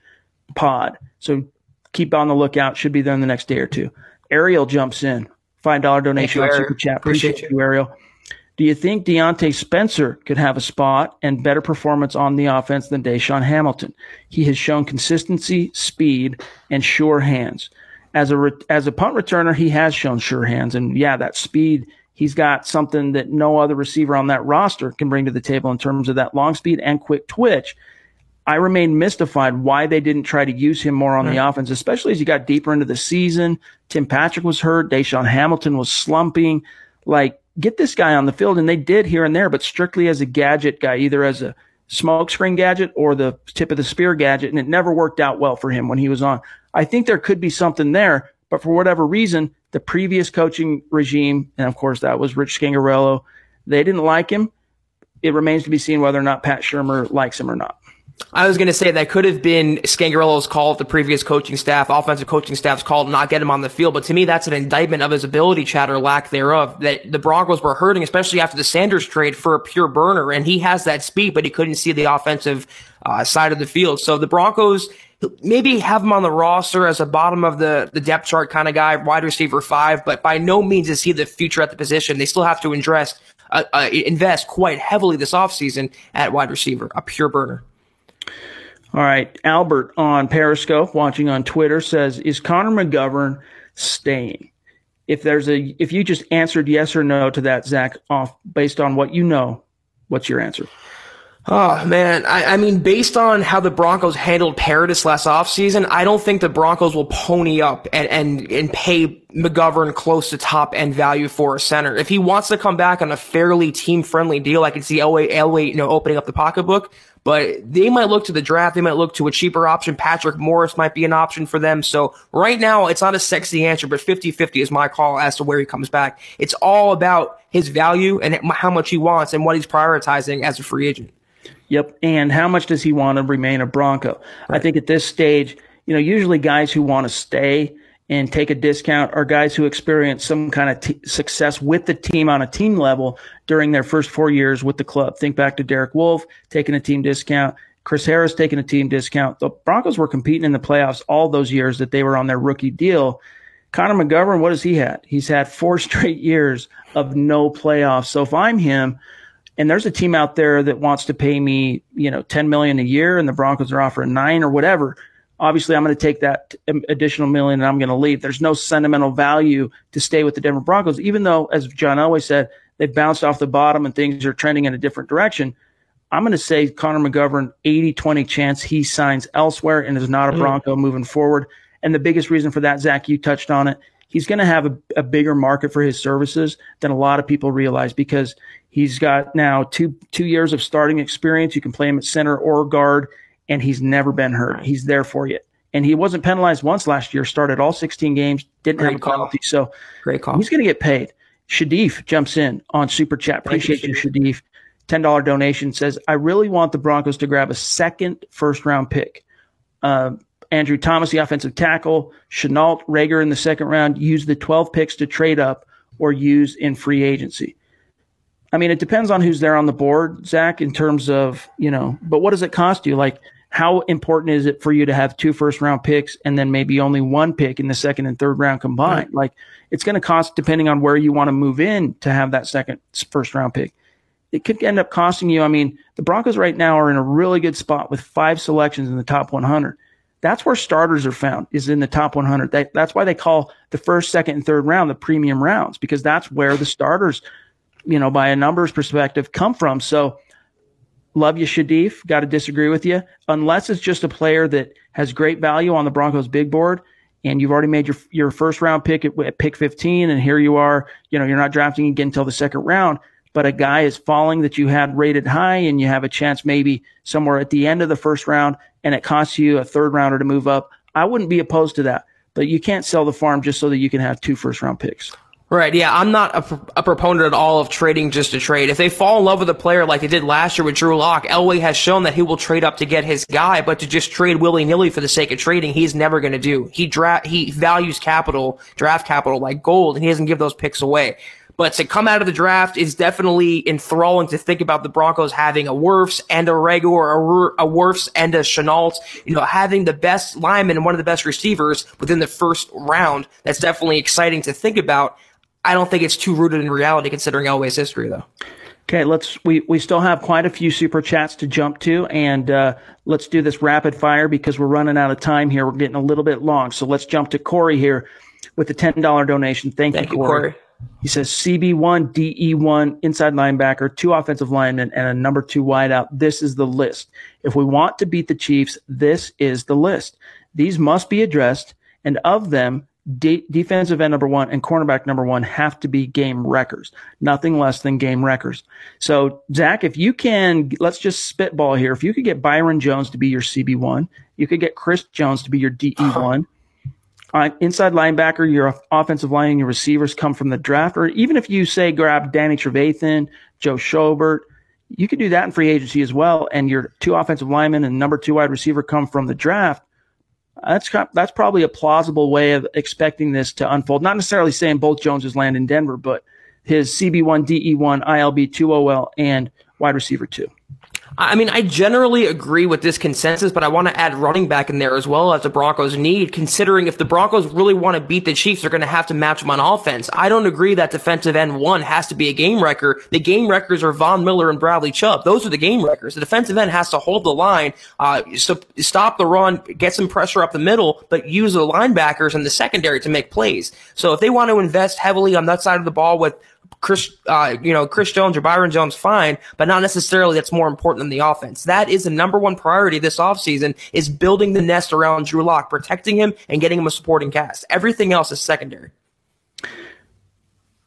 pod. So keep on the lookout. Should be there in the next day or two. Ariel jumps in. Five dollar donation on Super Chat. Appreciate, Appreciate you, Ariel. Do you think Diontae Spencer could have a spot and better performance on the offense than DaeSean Hamilton? He has shown consistency, speed, and sure hands. As a re- as a punt returner, he has shown sure hands, and yeah, that speed. He's got something that no other receiver on that roster can bring to the table in terms of that long speed and quick twitch. I remain mystified why they didn't try to use him more on right. the offense, especially as you got deeper into the season. Tim Patrick was hurt. DaeSean Hamilton was slumping. Like, get this guy on the field. And they did here and there, but strictly as a gadget guy, either as a smokescreen gadget or the tip of the spear gadget. And it never worked out well for him when he was on. I think there could be something there, but for whatever reason, the previous coaching regime, and of course that was Rich Scangarello, they didn't like him. It remains to be seen whether or not Pat Shurmur likes him or not. I was going to say that could have been Scangarello's call the previous coaching staff, offensive coaching staff's call to not get him on the field. But to me, that's an indictment of his ability, Chad or lack thereof. That the Broncos were hurting, especially after the Sanders trade for a pure burner, and he has that speed, but he couldn't see the offensive uh, side of the field. So the Broncos maybe have him on the roster as a bottom of the, the depth chart kind of guy, wide receiver five, but by no means is he the future at the position. They still have to invest, uh, uh, invest quite heavily this offseason at wide receiver, a pure burner. All right. Albert on Periscope, watching on Twitter, says Is Connor McGovern staying? If there's a, if you just answered yes or no to that, Zack, off based on what you know, what's your answer? Oh man, I, I, mean, based on how the Broncos handled Paradis last offseason, I don't think the Broncos will pony up and, and, and pay McGovern close to top end value for a center. If he wants to come back on a fairly team friendly deal, I can see Elway, Elway, you know, opening up the pocketbook. But they might look to the draft. They might look to a cheaper option. Patrick Morris might be an option for them. So right now, it's not a sexy answer, but 50-50 is my call as to where he comes back. It's all about his value and how much he wants and what he's prioritizing as a free agent. Yep. And how much does he want to remain a Bronco? Right. I think at this stage, you know, usually guys who want to stay and take a discount are guys who experience some kind of t- success with the team on a team level during their first four years with the club. Think back to Derek Wolfe taking a team discount, Chris Harris taking a team discount. The Broncos were competing in the playoffs all those years that they were on their rookie deal. Connor McGovern, what has he had? He's had four straight years of no playoffs. So if I'm him, and there's a team out there that wants to pay me, you know, 10 million a year and the Broncos are offering nine or whatever. Obviously, I'm going to take that additional million and I'm going to leave. There's no sentimental value to stay with the Denver Broncos, even though, as John always said, they've bounced off the bottom and things are trending in a different direction. I'm going to say Connor McGovern, 80 20 chance he signs elsewhere and is not a mm-hmm. Bronco mm-hmm. moving forward. And the biggest reason for that, Zack, you touched on it. He's going to have a, a bigger market for his services than a lot of people realize because He's got now two two years of starting experience. You can play him at center or guard, and he's never been hurt. He's there for you. And he wasn't penalized once last year. Started all 16 games, didn't Great have a call. penalty. So Great call. He's going to get paid. Shadif jumps in on Super Chat. Appreciate you, Shadif. $10 donation says, I really want the Broncos to grab a second first round pick. Uh, Andrew Thomas, the offensive tackle, Shenault, Reagor in the second round, use the 12 picks to trade up or use in free agency. I mean, it depends on who's there on the board, Zack, in terms of, you know, but what does it cost you? Like, how important is it for you to have two first round picks and then maybe only one pick in the second and third round combined? Right. Like, it's going to cost, depending on where you want to move in to have that second first round pick. It could end up costing you. I mean, the Broncos right now are in a really good spot with five selections in the top 100. That's where starters are found is in the top 100. That, that's why they call the first, second, and third round the premium rounds because that's where the starters you know, by a numbers perspective come from. So love you, Shadif. Got to disagree with you. Unless it's just a player that has great value on the Broncos big board and you've already made your, your first round pick at, at pick 15 and here you are, you know, you're not drafting again until the second round, but a guy is falling that you had rated high and you have a chance maybe somewhere at the end of the first round and it costs you a third rounder to move up. I wouldn't be opposed to that, but you can't sell the farm just so that you can have two first round picks. Right. Yeah. I'm not a, a, proponent at all of trading just to trade. If they fall in love with a player like they did last year with Drew Lock, Elway has shown that he will trade up to get his guy, but to just trade willy nilly for the sake of trading, he's never going to do. He draft, he values capital, draft capital like gold, and he doesn't give those picks away. But to come out of the draft is definitely enthralling to think about the Broncos having a Wirfs and a Reagor, or a, a Wirfs and a Shenault, you know, having the best lineman and one of the best receivers within the first round. That's definitely exciting to think about. I don't think it's too rooted in reality considering Elway's history, though. Okay, let's we we still have quite a few super chats to jump to, and uh, let's do this rapid fire because we're running out of time here. We're getting a little bit long, so let's jump to Corey here with the ten dollar donation. Thank, Thank you, Corey. Corey. He says CB one, DE one, inside linebacker, two offensive linemen, and a number two wideout. This is the list. If we want to beat the Chiefs, this is the list. These must be addressed, and of them, de- defensive end number one and cornerback number one have to be game wreckers, nothing less than game wreckers. So, Zack, if you can, let's just spitball here. If you could get Byron Jones to be your CB1, you could get Chris Jones to be your DE1. Uh, inside linebacker, your offensive line and your receivers come from the draft, or even if you say grab Danny Trevathan, Joe Schobert, you could do that in free agency as well. And your two offensive linemen and number two wide receiver come from the draft that's that's probably a plausible way of expecting this to unfold. Not necessarily saying both Joneses land in Denver, but his CB1, DE1, ILB, 2OL, and wide receiver two. I mean, I generally agree with this consensus, but I want to add running back in there as well as the Broncos need, considering if the Broncos really want to beat the Chiefs, they're going to have to match them on offense. I don't agree that defensive end one has to be a game wrecker. The game wreckers are Von Miller and Bradley Chubb. Those are the game wreckers. The defensive end has to hold the line, uh, so stop the run, get some pressure up the middle, but use the linebackers and the secondary to make plays. So if they want to invest heavily on that side of the ball with Chris, uh, you know, Chris Jones or Byron Jones, fine, but not necessarily that's more important than the offense. That is the number one priority this offseason is building the nest around Drew Lock, protecting him and getting him a supporting cast. Everything else is secondary.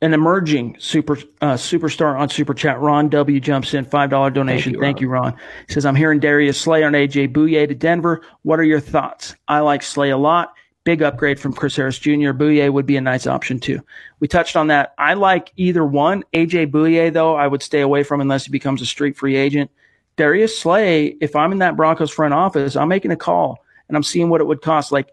An emerging super uh, superstar on Super Chat, Ron W jumps in five dollar donation. Thank you, Thank you, Ron. He says, "I'm hearing Darius Slay on AJ Bouye to Denver. What are your thoughts? I like Slay a lot. Big upgrade from Chris Harris Jr. Bouye would be a nice option too. We touched on that. I like either one. AJ Bouye, though, I would stay away from unless he becomes a street free agent. Darius Slay, if I'm in that Broncos front office, I'm making a call and I'm seeing what it would cost. Like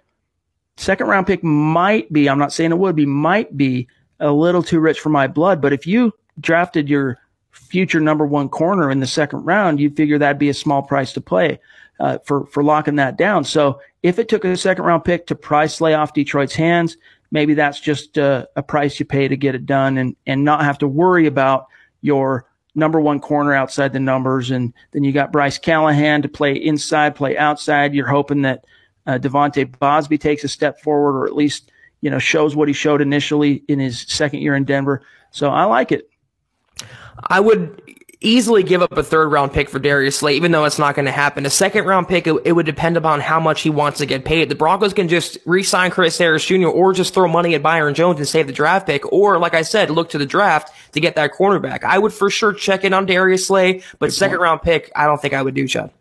second round pick might be, I'm not saying it would be, might be a little too rich for my blood. But if you drafted your future number one corner in the second round, you'd figure that'd be a small price to play uh, for for locking that down. So if it took a second round pick to price lay off Detroit's hands, maybe that's just a, a price you pay to get it done and and not have to worry about your number one corner outside the numbers. And then you got Bryce Callahan to play inside, play outside. You're hoping that uh, De'Vante Bausby takes a step forward, or at least you know shows what he showed initially in his second year in Denver. So I like it. I would easily give up a third round pick for Darius Slay, even though it's not going to happen. A second round pick, it, it, would depend upon how much he wants to get paid. The Broncos can just re-sign Chris Harris Jr. or just throw money at Byron Jones and save the draft pick, or like I said, look to the draft to get that cornerback. I would for sure check in on Darius Slay, but good second point. round pick, I don't think I would do, Chad.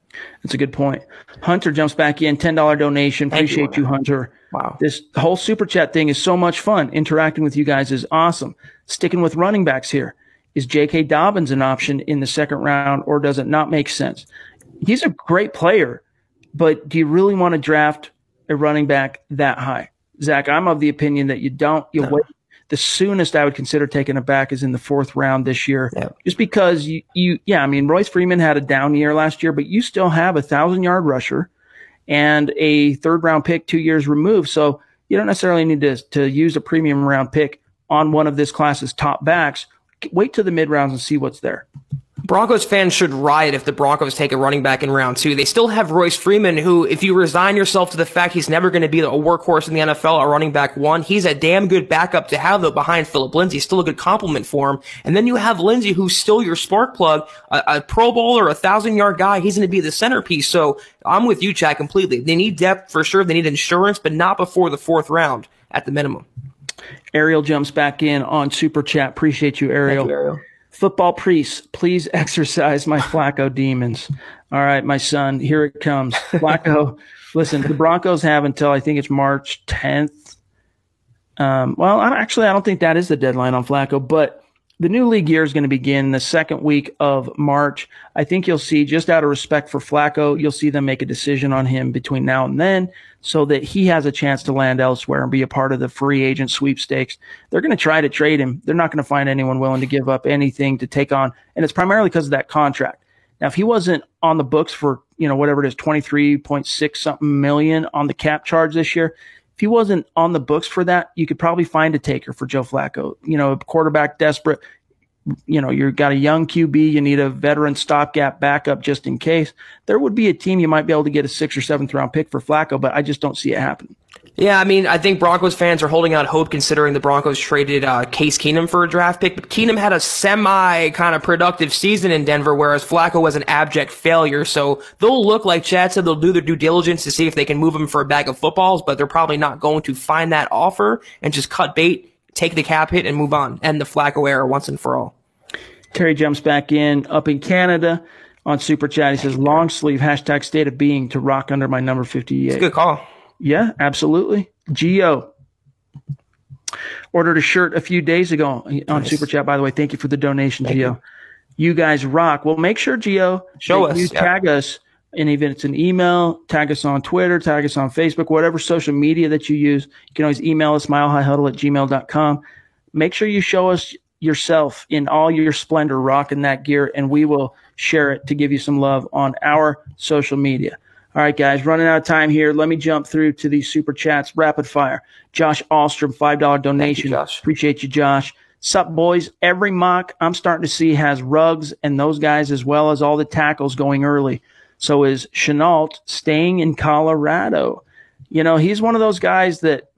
That's a good point. Hunter jumps back in, $10 donation. Thank Appreciate you, you, Hunter. Wow. This whole super chat thing is so much fun. Interacting with you guys is awesome. Sticking with running backs here. Is J.K. Dobbins an option in the second round, or does it not make sense? He's a great player, but do you really want to draft a running back that high? Zack, I'm of the opinion that you don't. You no. wait. The soonest I would consider taking a back is in the fourth round this year, yeah. just because you, you, yeah, I mean, Royce Freeman had a down year last year, but you still have a thousand yard rusher and a third round pick two years removed. So you don't necessarily need to, to use a premium round pick on one of this class's top backs wait to the mid rounds and see what's there. Broncos fans should riot if the Broncos take a running back in round two. They still have Royce Freeman, who, if you resign yourself to the fact he's never going to be a workhorse in the NFL, a running back one, he's a damn good backup to have though behind Phillip Lindsay. Still a good compliment for him. And then you have Lindsay, who's still your spark plug, a, a Pro Bowler, a thousand yard guy. He's going to be the centerpiece. So I'm with you, Chad, completely. They need depth for sure. They need insurance, but not before the fourth round at the minimum. Ariel jumps back in on Super Chat. Appreciate you, Ariel. You, Ariel. Football priests, please exercise my Flacco demons. All right, my son, here it comes. Flacco, listen, the Broncos have until I think it's March 10th. Um, well, I actually, I don't think that is the deadline on Flacco, but the new league year is going to begin the second week of March. I think you'll see, just out of respect for Flacco, you'll see them make a decision on him between now and then so that he has a chance to land elsewhere and be a part of the free agent sweepstakes. They're going to try to trade him. They're not going to find anyone willing to give up anything to take on. And it's primarily because of that contract. Now, if he wasn't on the books for, you know, whatever it is, 23.6 something million on the cap charge this year, if he wasn't on the books for that, you could probably find a taker for Joe Flacco. You know, a quarterback desperate. You know, you've got a young QB, you need a veteran stopgap backup just in case. There would be a team you might be able to get a sixth or seventh round pick for Flacco, but I just don't see it happening. Yeah, I mean, I think Broncos fans are holding out hope considering the Broncos traded uh, Case Keenum for a draft pick, but Keenum had a semi kind of productive season in Denver, whereas Flacco was an abject failure. So they'll look like Chad said they'll do their due diligence to see if they can move him for a bag of footballs, but they're probably not going to find that offer and just cut bait, take the cap hit, and move on, end the Flacco era once and for all. Terry jumps back in up in Canada on Super Chat. He says, long sleeve, hashtag state of being to rock under my number 58. It's a good call. Yeah, absolutely. Geo ordered a shirt a few days ago on nice. Super Chat. By the way, thank you for the donation, thank Geo. You. you. guys rock. Well, make sure Geo show us, you tag us, and even it's an email, tag us on Twitter, tag us on Facebook, whatever social media that you use. You can always email us milehighhuddle at gmail.com. Make sure you show us yourself in all your splendor rocking that gear, and we will share it to give you some love on our social media. All right, guys, running out of time here. Let me jump through to these super chats rapid fire. Josh Alstrom, $5 donation. You, Josh. Appreciate you, Josh. Sup, boys? Every mock I'm starting to see has Ruggs and those guys as well as all the tackles going early. So is Shenault staying in Colorado? You know, he's one of those guys that,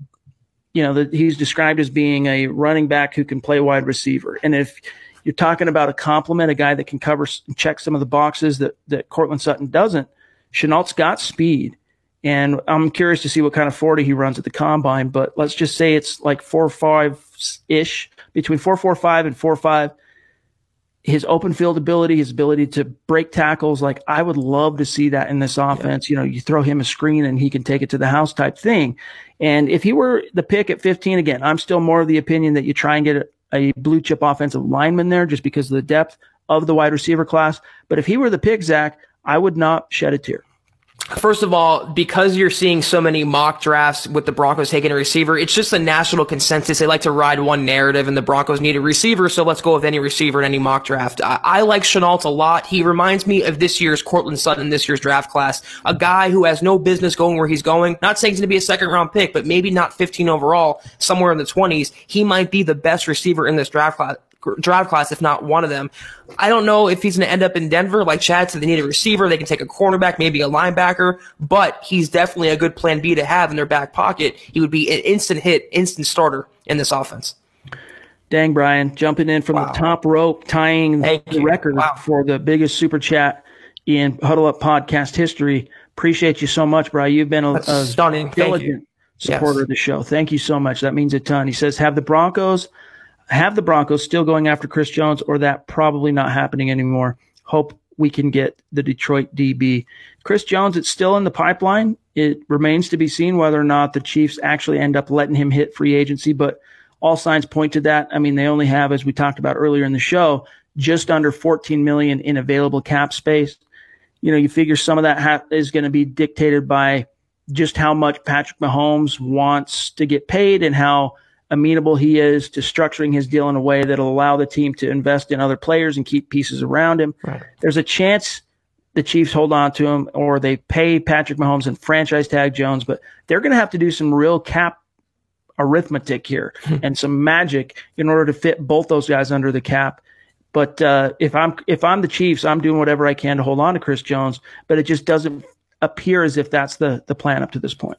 you know, that he's described as being a running back who can play wide receiver. And if you're talking about a compliment, a guy that can cover check some of the boxes that, that Courtland Sutton doesn't, Shenault's got speed. And I'm curious to see what kind of 40 he runs at the combine, but let's just say it's like four five ish, between four four five and four five. His open field ability, his ability to break tackles, like I would love to see that in this offense. Yeah. You know, you throw him a screen and he can take it to the house type thing. And if he were the pick at 15 again, I'm still more of the opinion that you try and get a, a blue chip offensive lineman there just because of the depth of the wide receiver class. But if he were the pick, Zack, I would not shed a tear. First of all, because you're seeing so many mock drafts with the Broncos taking a receiver, it's just a national consensus. They like to ride one narrative, and the Broncos need a receiver, so let's go with any receiver in any mock draft. I, I like Shenault a lot. He reminds me of this year's Courtland Sutton this year's draft class, a guy who has no business going where he's going. Not saying he's going to be a second round pick, but maybe not 15 overall, somewhere in the 20s. He might be the best receiver in this draft class drive class, if not one of them. I don't know if he's going to end up in Denver. Like Chad said, they need a receiver. They can take a cornerback, maybe a linebacker, but he's definitely a good plan B to have in their back pocket. He would be an instant hit, instant starter in this offense. Dang, Brian, jumping in from wow. the top rope, tying Thank the you. record wow. for the biggest super chat in Huddle Up podcast history. Appreciate you so much, Brian. You've been a, a stunning, diligent supporter yes. of the show. Thank you so much. That means a ton. He says, have the Broncos have the Broncos still going after Chris Jones, or that probably not happening anymore. Hope we can get the Detroit DB. Chris Jones, it's still in the pipeline. It remains to be seen whether or not the Chiefs actually end up letting him hit free agency, but all signs point to that. I mean, they only have, as we talked about earlier in the show, just under 14 million in available cap space. You know, you figure some of that ha- is going to be dictated by just how much Patrick Mahomes wants to get paid and how amenable he is to structuring his deal in a way that'll allow the team to invest in other players and keep pieces around him. Right. There's a chance the Chiefs hold on to him or they pay Patrick Mahomes and franchise tag Jones, but they're going to have to do some real cap arithmetic here hmm. and some magic in order to fit both those guys under the cap. But uh, if I'm if I'm the Chiefs, I'm doing whatever I can to hold on to Chris Jones, but it just doesn't appear as if that's the the plan up to this point.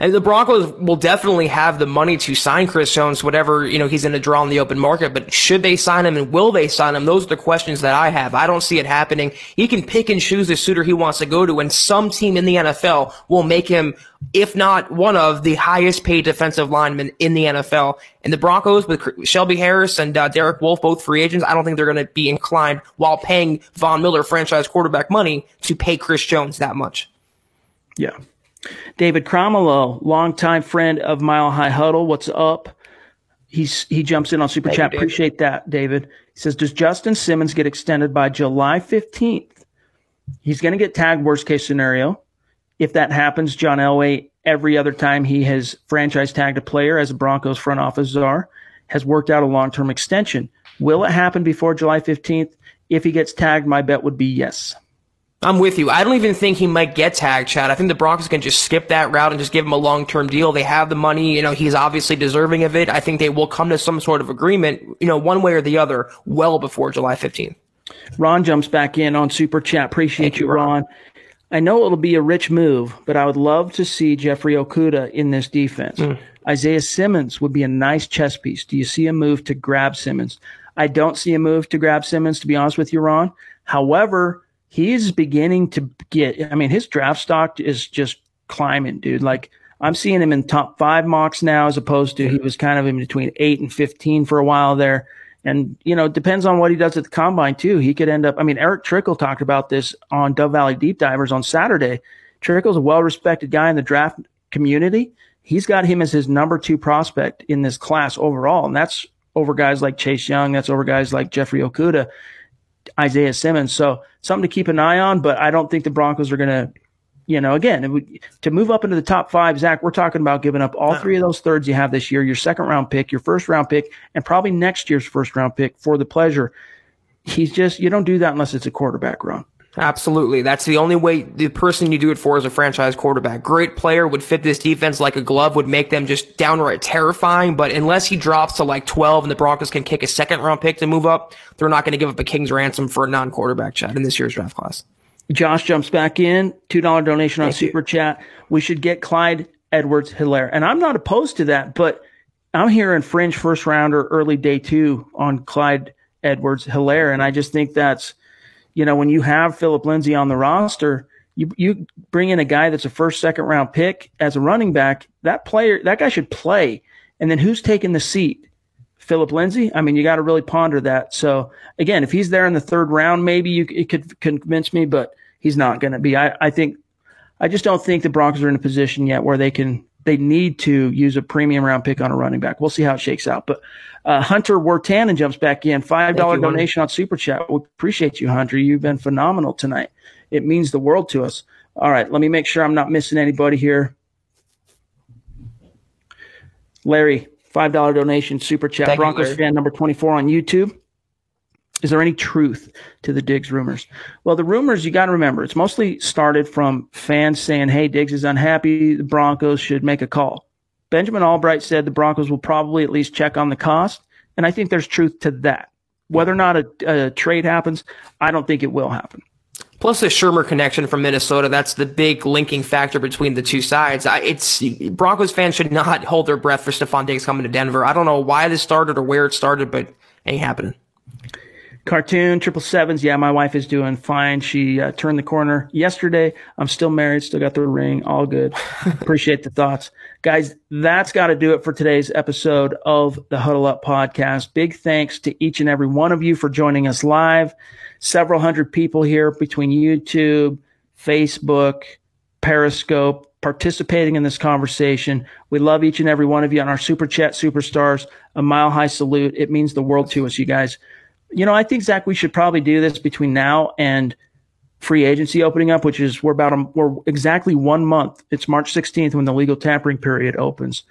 And the Broncos will definitely have the money to sign Chris Jones, whatever, you know, he's going to draw in the open market. But should they sign him and will they sign him? Those are the questions that I have. I don't see it happening. He can pick and choose the suitor he wants to go to, and some team in the NFL will make him, if not one of the highest paid defensive linemen in the NFL. And the Broncos with Shelby Harris and uh, Derek Wolfe, both free agents, I don't think they're going to be inclined while paying Von Miller franchise quarterback money to pay Chris Jones that much. Yeah. David Cromwell, longtime friend of Mile High Huddle. What's up? He's he jumps in on Super Thank Chat. You, Appreciate that, David. He says, Does Justin Simmons get extended by July 15th? He's going to get tagged worst case scenario. If that happens, John Elway, every other time he has franchise tagged a player as a Broncos front office czar, has worked out a long term extension. Will it happen before July 15th? If he gets tagged, my bet would be yes. I'm with you. I don't even think he might get tagged, Chad. I think the Broncos can just skip that route and just give him a long term deal. They have the money. You know, he's obviously deserving of it. I think they will come to some sort of agreement, you know, one way or the other, well before July 15th. Ron jumps back in on Super Chat. Appreciate Thank you, Ron. Ron. I know it'll be a rich move, but I would love to see Jeffrey Okudah in this defense. Mm. Isaiah Simmons would be a nice chess piece. Do you see a move to grab Simmons? I don't see a move to grab Simmons, to be honest with you, Ron. However, he's beginning to get, I mean, his draft stock is just climbing, dude. Like, I'm seeing him in top five mocks now, as opposed to he was kind of in between eight and 15 for a while there. And, you know, it depends on what he does at the combine, too. He could end up, I mean, Eric Trickel talked about this on Dove Valley Deep Divers on Saturday. Trickel's a well respected guy in the draft community. He's got him as his number two prospect in this class overall. And that's over guys like Chase Young. That's over guys like Jeffrey Okudah. Isaiah Simmons. So something to keep an eye on, but I don't think the Broncos are going to you know, again, would, to move up into the top five, Zack, we're talking about giving up all three of those thirds you have this year, your second round pick, your first round pick, and probably next year's first round pick for the pleasure. He's just, you don't do that unless it's a quarterback run. Absolutely. That's the only way the person you do it for is a franchise quarterback. Great player would fit this defense like a glove, would make them just downright terrifying. But unless he drops to like 12 and the Broncos can kick a second round pick to move up, they're not going to give up a king's ransom for a non quarterback Chad in this year's draft class. Josh jumps back in, $2 donation on Thank Super you. Chat. We should get Clyde Edwards Helaire. And I'm not opposed to that, but I'm hearing fringe first rounder early day two on Clyde Edwards Helaire. And I just think that's, you know, when you have Phillip Lindsay on the roster, you, you bring in a guy that's a first, second round pick as a running back, that player, that guy should play. And then who's taking the seat? Phillip Lindsay? I mean, you got to really ponder that. So again, if he's there in the third round, maybe you it could convince me, but he's not going to be. I, I think, I just don't think the Broncos are in a position yet where they can, they need to use a premium round pick on a running back. We'll see how it shakes out. But uh, Hunter Wertanen jumps back in. $5 donation on Super Chat. We appreciate you, Hunter. You've been phenomenal tonight. It means the world to us. All right, let me make sure I'm not missing anybody here. Larry, $5 donation, super chat. Thank Broncos you, fan number 24 on YouTube. Is there any truth to the Diggs rumors? Well, the rumors, you got to remember, it's mostly started from fans saying, hey, Diggs is unhappy. The Broncos should make a call. Benjamin Allbright said the Broncos will probably at least check on the cost. And I think there's truth to that. Whether or not a, a trade happens, I don't think it will happen. Plus the Shurmur connection from Minnesota. That's the big linking factor between the two sides. It's Broncos fans should not hold their breath for Stefon Diggs coming to Denver. I don't know why this started or where it started, but ain't happening. Cartoon triple sevens. Yeah, my wife is doing fine. She uh, turned the corner yesterday. I'm still married, still got the ring. All good. Appreciate the thoughts, guys. That's got to do it for today's episode of the Huddle Up podcast. Big thanks to each and every one of you for joining us live several hundred people here between YouTube, Facebook, Periscope, participating in this conversation. We love each and every one of you on our super chat superstars. A mile high salute. It means the world to us, you guys. You know, I think Zack, we should probably do this between now and free agency opening up, which is we're about a, we're exactly one month. It's March 16th when the legal tampering period opens.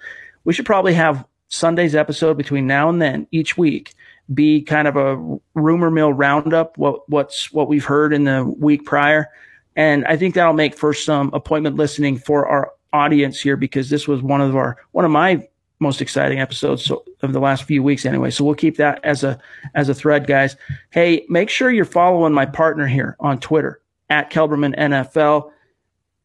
We should probably have Sunday's episode between now and then each week be kind of a rumor mill roundup, what what's what we've heard in the week prior. And I think that'll make for some appointment listening for our audience here because this was one of our one of my most exciting episodes of the last few weeks anyway. So we'll keep that as a as a thread, guys. Hey, make sure you're following my partner here on Twitter at Kelberman NFL,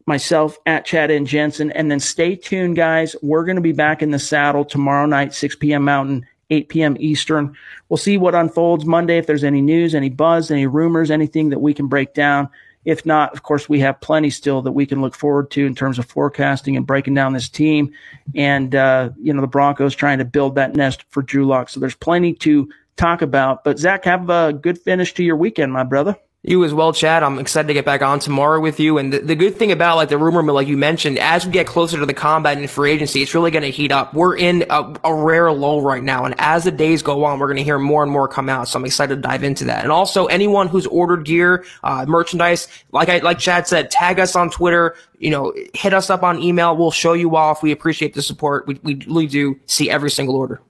myself at Chad and Jensen, and then stay tuned, guys. We're going to be back in the saddle tomorrow night, 6 p.m. Mountain, 8 p.m. Eastern. We'll see what unfolds Monday. If there's any news, any buzz, any rumors, anything that we can break down. If not, of course, we have plenty still that we can look forward to in terms of forecasting and breaking down this team. And, uh, you know, the Broncos trying to build that nest for Drew Lock. So there's plenty to talk about. But, Zack, have a good finish to your weekend, my brother. You as well, Chad. I'm excited to get back on tomorrow with you. And the, the, good thing about like the rumor mill, like you mentioned, as we get closer to the combine and free agency, it's really going to heat up. We're in a, a, rare lull right now. And as the days go on, we're going to hear more and more come out. So I'm excited to dive into that. And also anyone who's ordered gear, uh, merchandise, like I, like Chad said, tag us on Twitter, you know, hit us up on email. We'll show you off. We appreciate the support. We, we really do see every single order.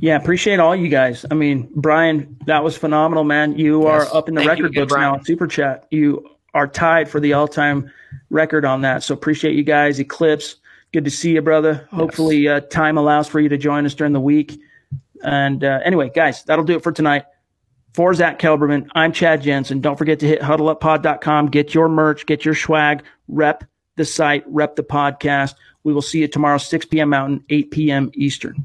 Yeah, appreciate all you guys. I mean, Brian, that was phenomenal, man. You yes. are up in the Thank record books now Super Chat. You are tied for the all-time record on that. So appreciate you guys. Eclipse, good to see you, brother. Yes. Hopefully, uh, time allows for you to join us during the week. And uh, anyway, guys, that'll do it for tonight. For Zack Kelberman, I'm Chad Jensen. Don't forget to hit huddleuppod.com. Get your merch, get your swag, rep the site, rep the podcast. We will see you tomorrow, 6 p.m. Mountain, 8 p.m. Eastern.